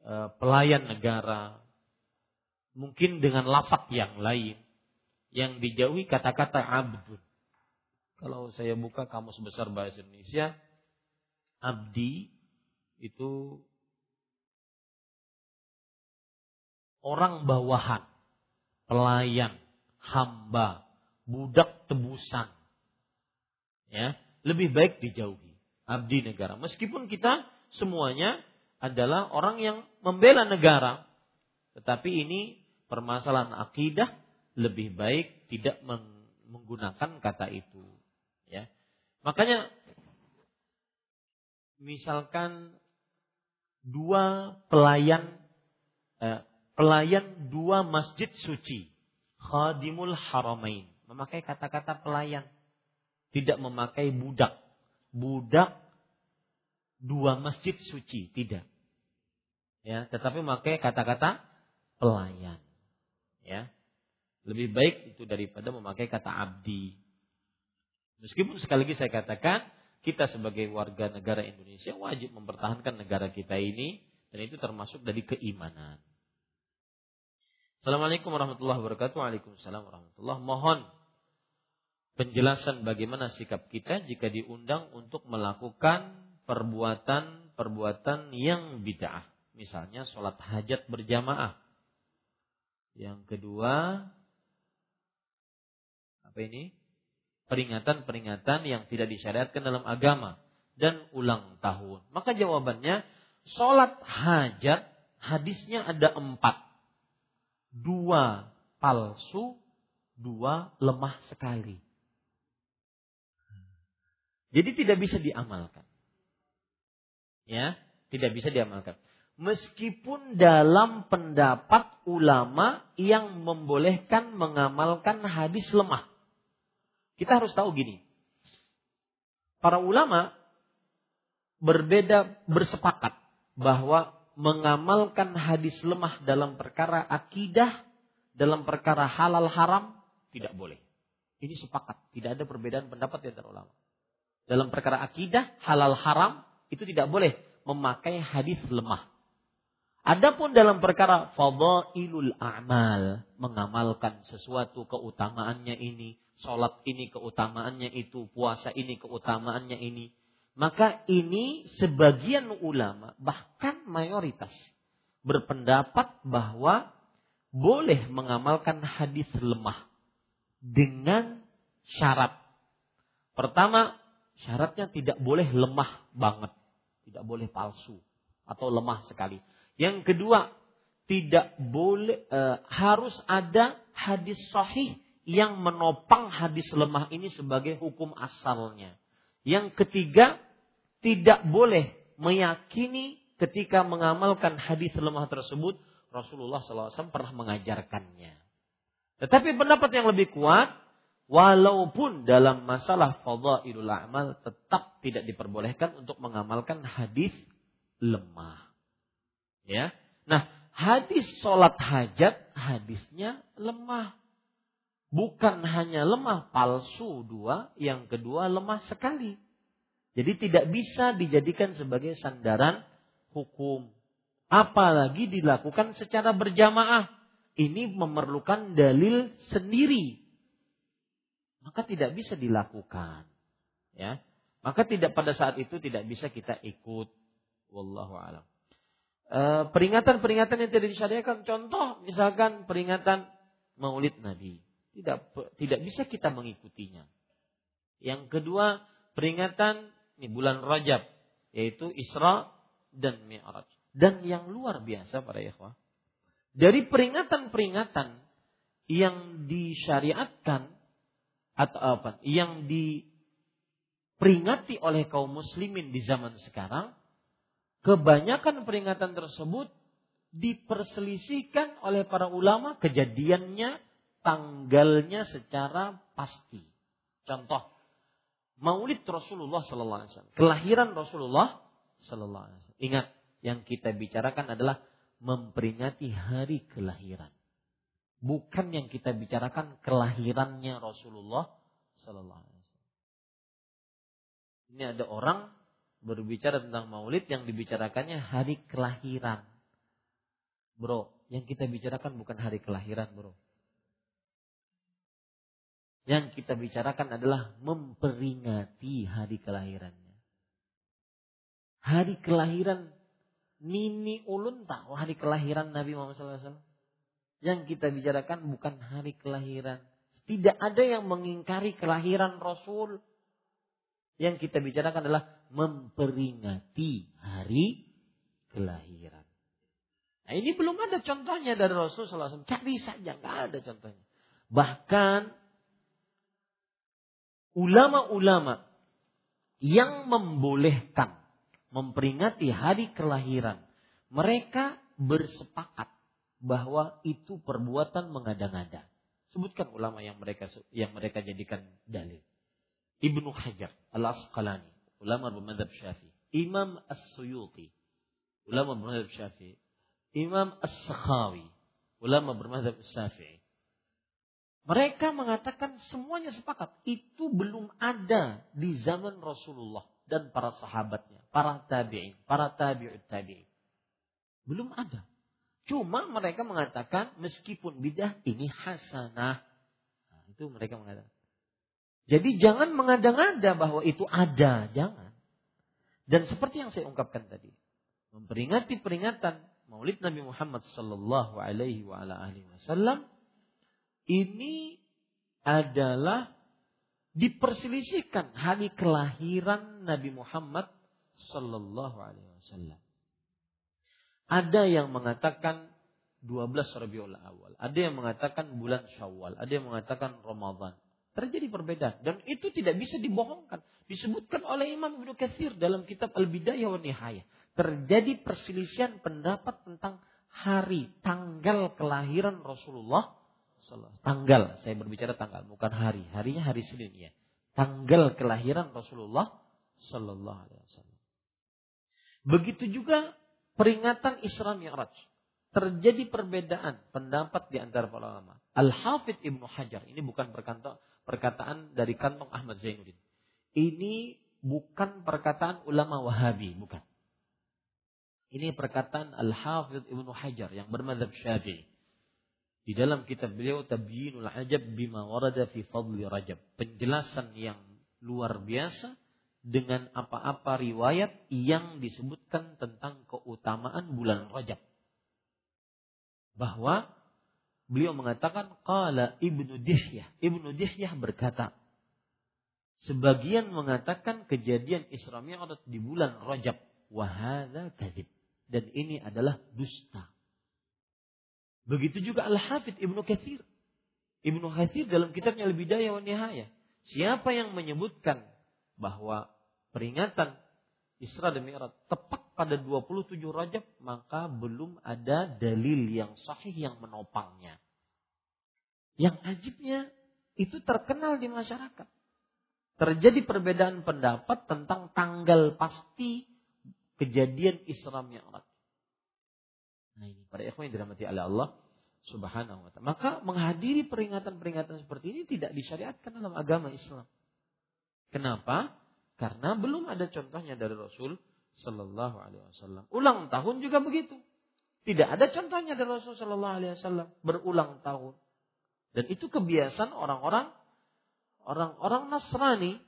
Speaker 2: e, pelayan negara, mungkin dengan lafak yang lain yang dijauhi kata-kata abdun. Kalau saya buka kamus besar bahasa Indonesia, abdi itu orang bawahan, pelayan, hamba, budak tebusan. Ya, lebih baik dijauhi abdi negara. Meskipun kita semuanya adalah orang yang membela negara, tetapi ini permasalahan akidah lebih baik tidak menggunakan kata itu. Ya. Makanya misalkan dua pelayan eh, pelayan dua masjid suci khadimul haramain memakai kata-kata pelayan tidak memakai budak budak dua masjid suci tidak ya tetapi memakai kata-kata pelayan. Ya. Lebih baik itu daripada memakai kata abdi. Meskipun sekali lagi saya katakan kita sebagai warga negara Indonesia wajib mempertahankan negara kita ini dan itu termasuk dari keimanan. Assalamualaikum warahmatullahi wabarakatuh. Waalaikumsalam warahmatullahi Mohon penjelasan bagaimana sikap kita jika diundang untuk melakukan perbuatan-perbuatan yang bid'ah. Misalnya sholat hajat berjamaah yang kedua apa ini? Peringatan-peringatan yang tidak disyariatkan dalam agama dan ulang tahun. Maka jawabannya sholat hajat hadisnya ada empat. Dua palsu, dua lemah sekali. Jadi tidak bisa diamalkan. Ya, tidak bisa diamalkan. Meskipun dalam pendapat ulama yang membolehkan mengamalkan hadis lemah. Kita harus tahu gini. Para ulama berbeda bersepakat bahwa mengamalkan hadis lemah dalam perkara akidah, dalam perkara halal haram tidak boleh. Ini sepakat, tidak ada perbedaan pendapat di antara ulama. Dalam perkara akidah, halal haram itu tidak boleh memakai hadis lemah. Adapun dalam perkara fadailul a'mal, mengamalkan sesuatu keutamaannya ini, sholat ini keutamaannya itu, puasa ini keutamaannya ini, maka ini sebagian ulama, bahkan mayoritas, berpendapat bahwa boleh mengamalkan hadis lemah dengan syarat. Pertama, syaratnya tidak boleh lemah banget, tidak boleh palsu atau lemah sekali. Yang kedua, tidak boleh e, harus ada hadis sahih yang menopang hadis lemah ini sebagai hukum asalnya. Yang ketiga, tidak boleh meyakini ketika mengamalkan hadis lemah tersebut Rasulullah SAW pernah mengajarkannya. Tetapi pendapat yang lebih kuat, walaupun dalam masalah fadhailul amal tetap tidak diperbolehkan untuk mengamalkan hadis lemah. Ya. Nah, hadis sholat hajat hadisnya lemah. Bukan hanya lemah palsu dua, yang kedua lemah sekali. Jadi tidak bisa dijadikan sebagai sandaran hukum. Apalagi dilakukan secara berjamaah. Ini memerlukan dalil sendiri. Maka tidak bisa dilakukan. Ya. Maka tidak pada saat itu tidak bisa kita ikut. Wallahu a'lam. Eh, peringatan-peringatan yang tidak disyariatkan. Contoh misalkan peringatan Maulid Nabi. Tidak tidak bisa kita mengikutinya. Yang kedua, peringatan ini bulan Rajab yaitu Isra dan Mi'raj. Dan yang luar biasa para ikhwah, dari peringatan-peringatan yang disyariatkan atau apa? Yang diperingati oleh kaum muslimin di zaman sekarang Kebanyakan peringatan tersebut diperselisihkan oleh para ulama kejadiannya, tanggalnya secara pasti. Contoh, Maulid Rasulullah Sallallahu Alaihi Wasallam, kelahiran Rasulullah Sallallahu Alaihi Wasallam. Ingat, yang kita bicarakan adalah memperingati hari kelahiran. Bukan yang kita bicarakan kelahirannya Rasulullah Sallallahu Alaihi Wasallam. Ini ada orang berbicara tentang maulid yang dibicarakannya hari kelahiran. Bro, yang kita bicarakan bukan hari kelahiran, bro. Yang kita bicarakan adalah memperingati hari kelahirannya. Hari kelahiran Nini Ulun tahu hari kelahiran Nabi Muhammad SAW. Yang kita bicarakan bukan hari kelahiran. Tidak ada yang mengingkari kelahiran Rasul. Yang kita bicarakan adalah memperingati hari kelahiran. Nah ini belum ada contohnya dari Rasulullah SAW. Cari saja, nggak ada contohnya. Bahkan ulama-ulama yang membolehkan memperingati hari kelahiran, mereka bersepakat bahwa itu perbuatan mengada-ngada. Sebutkan ulama yang mereka yang mereka jadikan dalil. Ibnu Hajar Al-Asqalani, ulama bermadhab Syafi'i. Imam As-Suyuti, ulama bermadhab Syafi'i. Imam As-Sakhawi, ulama bermadhab Syafi'i. Mereka mengatakan semuanya sepakat. Itu belum ada di zaman Rasulullah dan para sahabatnya. Para tabi'in, para tabi'ut tabi'in. Belum ada. Cuma mereka mengatakan meskipun bidah ini hasanah. Nah, itu mereka mengatakan. Jadi jangan mengada-ngada bahwa itu ada, jangan. Dan seperti yang saya ungkapkan tadi, memperingati peringatan Maulid Nabi Muhammad sallallahu alaihi wa ala alihi wasallam ini adalah diperselisihkan hari kelahiran Nabi Muhammad sallallahu alaihi wasallam. Ada yang mengatakan 12 Rabiul Awal, ada yang mengatakan bulan Syawal, ada yang mengatakan Ramadan, Terjadi perbedaan dan itu tidak bisa dibohongkan. Disebutkan oleh Imam Ibnu Katsir dalam kitab Al-Bidayah wa Nihayah. Terjadi perselisihan pendapat tentang hari, tanggal kelahiran Rasulullah Tanggal, saya berbicara tanggal, bukan hari. Harinya hari Senin ya. Tanggal kelahiran Rasulullah Sallallahu Alaihi Wasallam. Begitu juga peringatan Isra Mi'raj. Terjadi perbedaan pendapat di antara para ulama. Al-Hafidh Ibnu Hajar, ini bukan perkataan dari kantong Ahmad Zainuddin. Ini bukan perkataan ulama Wahabi, bukan. Ini perkataan Al-Hafidh Ibnu Hajar yang bermadhab Syafi'i. Di dalam kitab beliau Tabyinul Ajab bima warada fi fadli Rajab. Penjelasan yang luar biasa dengan apa-apa riwayat yang disebutkan tentang keutamaan bulan Rajab. Bahwa beliau mengatakan qala Ibnu Dihyah. Ibnu Dihyah berkata, sebagian mengatakan kejadian Isra Mi'raj di bulan Rajab. Wahada kadib. Dan ini adalah dusta. Begitu juga Al-Hafidh Ibnu Katsir. Ibnu Katsir dalam kitabnya Al-Bidayah wa Nihayah. Siapa yang menyebutkan bahwa peringatan Isra dan Mi'raj tepat pada 27 Rajab, maka belum ada dalil yang sahih yang menopangnya. Yang ajibnya itu terkenal di masyarakat. Terjadi perbedaan pendapat tentang tanggal pasti kejadian Isra Mi'raj. Nah ini pada ikhwan yang dirahmati oleh Allah Subhanahu wa taala. Maka menghadiri peringatan-peringatan seperti ini tidak disyariatkan dalam agama Islam. Kenapa? Karena belum ada contohnya dari Rasul Sallallahu Alaihi Wasallam. Ulang tahun juga begitu. Tidak ada contohnya dari Rasul Sallallahu Alaihi Wasallam berulang tahun. Dan itu kebiasaan orang-orang orang-orang Nasrani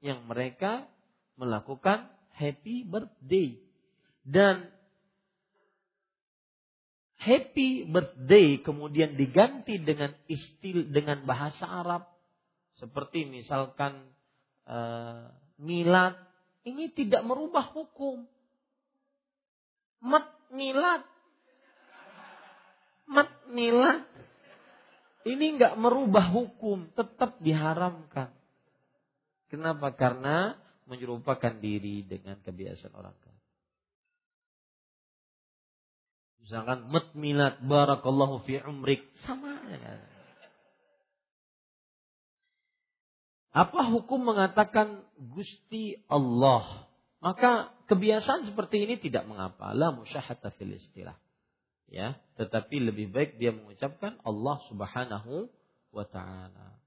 Speaker 2: yang mereka melakukan happy birthday dan happy birthday kemudian diganti dengan istil dengan bahasa Arab seperti misalkan uh, milad ini tidak merubah hukum. Mat milad mat milad ini nggak merubah hukum, tetap diharamkan. Kenapa? Karena menyerupakan diri dengan kebiasaan orang Misalkan mat milad barakallahu fi umrik sama. Apa hukum mengatakan Gusti Allah? Maka kebiasaan seperti ini tidak mengapa. La musyahata fil istilah. Ya, tetapi lebih baik dia mengucapkan Allah Subhanahu wa taala.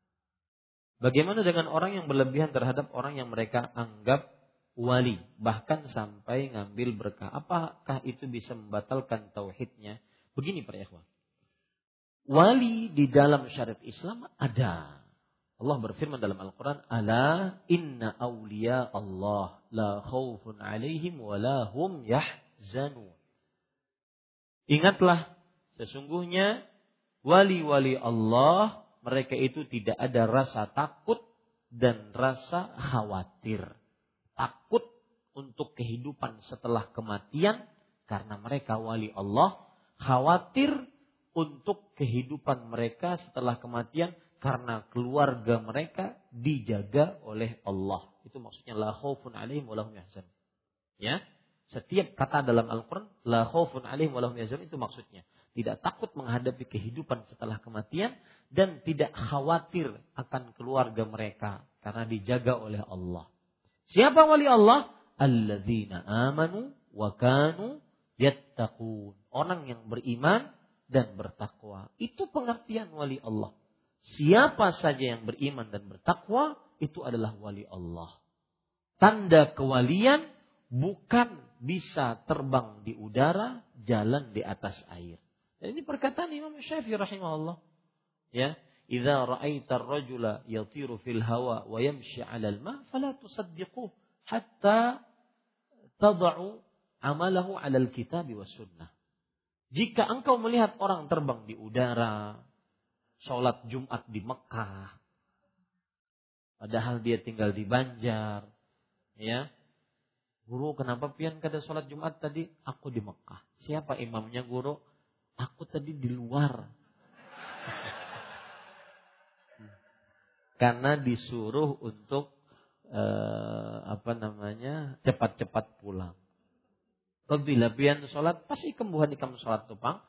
Speaker 2: Bagaimana dengan orang yang berlebihan terhadap orang yang mereka anggap wali, bahkan sampai ngambil berkah. Apakah itu bisa membatalkan tauhidnya? Begini para ikhwan. Wali di dalam syariat Islam ada. Allah berfirman dalam Al-Quran, Ala inna awliya Allah la khawfun alaihim wa la hum yahzanun. Ingatlah, sesungguhnya wali-wali Allah, mereka itu tidak ada rasa takut dan rasa khawatir takut untuk kehidupan setelah kematian karena mereka wali Allah, khawatir untuk kehidupan mereka setelah kematian karena keluarga mereka dijaga oleh Allah. Itu maksudnya la khaufun alaihim wa lahum yahzan. Ya. Setiap kata dalam Al-Qur'an la khaufun alaihim wa lahum yahzan itu maksudnya tidak takut menghadapi kehidupan setelah kematian dan tidak khawatir akan keluarga mereka karena dijaga oleh Allah. Siapa wali Allah? Alladzina amanu wa kanu yattaqun. Orang yang beriman dan bertakwa. Itu pengertian wali Allah. Siapa saja yang beriman dan bertakwa, itu adalah wali Allah. Tanda kewalian bukan bisa terbang di udara, jalan di atas air. Dan ini perkataan Imam Syafi'i rahimahullah. Ya, "Idza ra'aita ar-rajula yatiru fil hawa wa yamshi 'ala al-ma, fala tusaddiquhu hatta tad'u amalahu 'ala al-kitab wa sunnah." Jika engkau melihat orang terbang di udara, sholat Jumat di Mekah, padahal dia tinggal di Banjar, ya, guru kenapa pian kada sholat Jumat tadi? Aku di Mekah. Siapa imamnya guru? Aku tadi di luar karena disuruh untuk eh, apa namanya cepat-cepat pulang. Pian sholat pasti kembuhan di kamu sholat tupang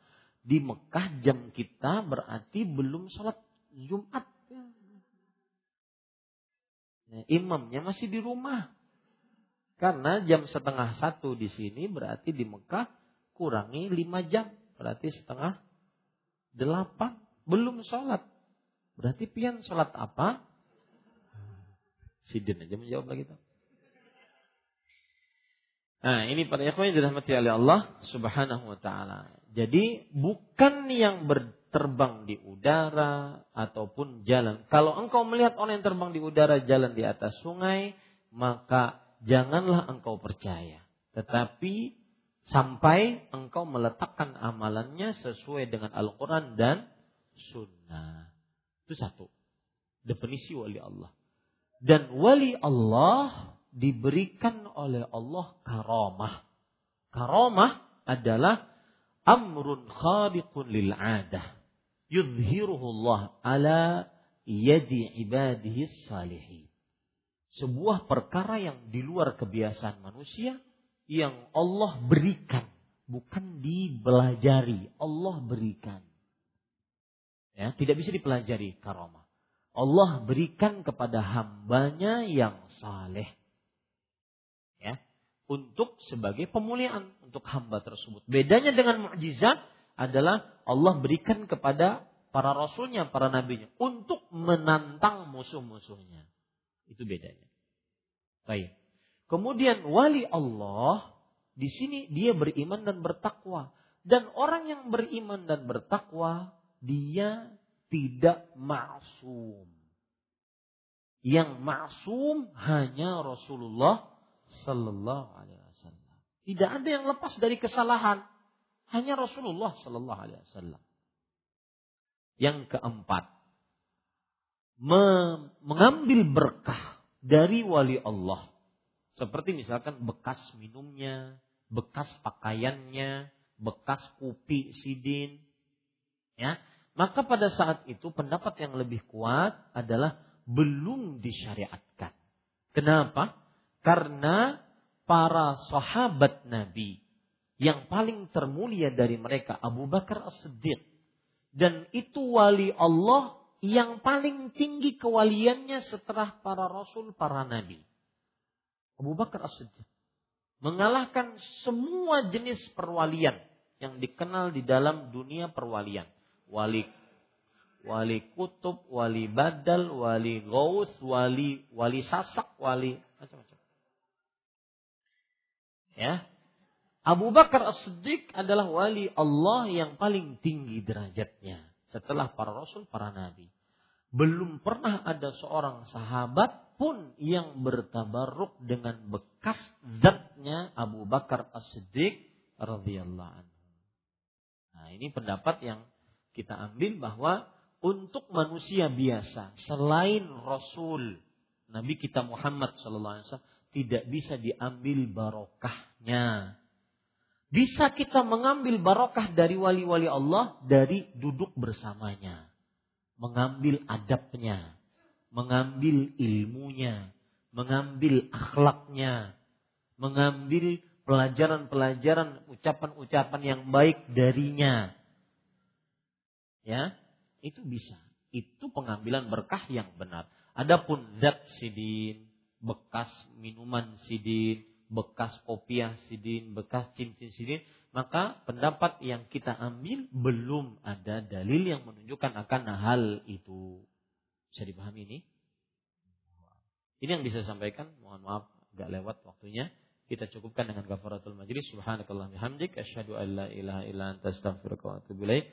Speaker 2: di Mekah jam kita berarti belum sholat Jumat. Ya, imamnya masih di rumah. Karena jam setengah satu di sini berarti di Mekah kurangi lima jam. Berarti setengah delapan. Belum sholat. Berarti pian sholat apa? Sidin aja menjawab lagi tuh. Nah, ini para ikhwan yang dirahmati oleh Allah Subhanahu wa taala. Jadi bukan yang berterbang di udara ataupun jalan. Kalau engkau melihat orang yang terbang di udara jalan di atas sungai, maka janganlah engkau percaya. Tetapi sampai engkau meletakkan amalannya sesuai dengan Al-Quran dan Sunnah. Itu satu. Definisi wali Allah. Dan wali Allah diberikan oleh Allah karamah. Karamah adalah amrun khariqun lil adah. Yudhiruhu Allah ala yadi ibadihi salihin. Sebuah perkara yang di luar kebiasaan manusia yang Allah berikan. Bukan dipelajari. Allah berikan. Ya, tidak bisa dipelajari karamah. Allah berikan kepada hambanya yang saleh untuk sebagai pemuliaan untuk hamba tersebut. Bedanya dengan mukjizat adalah Allah berikan kepada para rasulnya, para nabinya untuk menantang musuh-musuhnya. Itu bedanya. Baik. Kemudian wali Allah di sini dia beriman dan bertakwa. Dan orang yang beriman dan bertakwa dia tidak maksum. Yang maksum hanya Rasulullah Sallallahu Alaihi Wasallam. Tidak ada yang lepas dari kesalahan. Hanya Rasulullah Sallallahu Alaihi Wasallam. Yang keempat, mengambil berkah dari wali Allah. Seperti misalkan bekas minumnya, bekas pakaiannya, bekas kupi sidin. Ya, maka pada saat itu pendapat yang lebih kuat adalah belum disyariatkan. Kenapa? Karena para sahabat Nabi yang paling termulia dari mereka Abu Bakar As-Siddiq dan itu wali Allah yang paling tinggi kewaliannya setelah para rasul, para nabi. Abu Bakar As-Siddiq mengalahkan semua jenis perwalian yang dikenal di dalam dunia perwalian. Wali wali kutub, wali badal, wali gaus, wali wali sasak, wali macam-macam. Ya. Abu Bakar As-Siddiq adalah wali Allah yang paling tinggi derajatnya setelah para rasul, para nabi. Belum pernah ada seorang sahabat pun yang bertabaruk dengan bekas zatnya Abu Bakar As-Siddiq radhiyallahu anhu. Nah, ini pendapat yang kita ambil bahwa untuk manusia biasa selain Rasul Nabi kita Muhammad sallallahu alaihi wasallam tidak bisa diambil barokahnya. Bisa kita mengambil barokah dari wali-wali Allah dari duduk bersamanya. Mengambil adabnya. Mengambil ilmunya. Mengambil akhlaknya. Mengambil pelajaran-pelajaran, ucapan-ucapan yang baik darinya. Ya, itu bisa. Itu pengambilan berkah yang benar. Adapun zat sidin, bekas minuman sidin, bekas kopiah sidin, bekas cincin sidin, maka pendapat yang kita ambil belum ada dalil yang menunjukkan akan hal itu. Bisa dipahami ini? Ini yang bisa sampaikan. Mohon maaf agak lewat waktunya. Kita cukupkan dengan kafaratul majlis. Subhanakallah bihamdik. Asyhadu an la ilaha illa anta astaghfiruka wa atubu ilaik.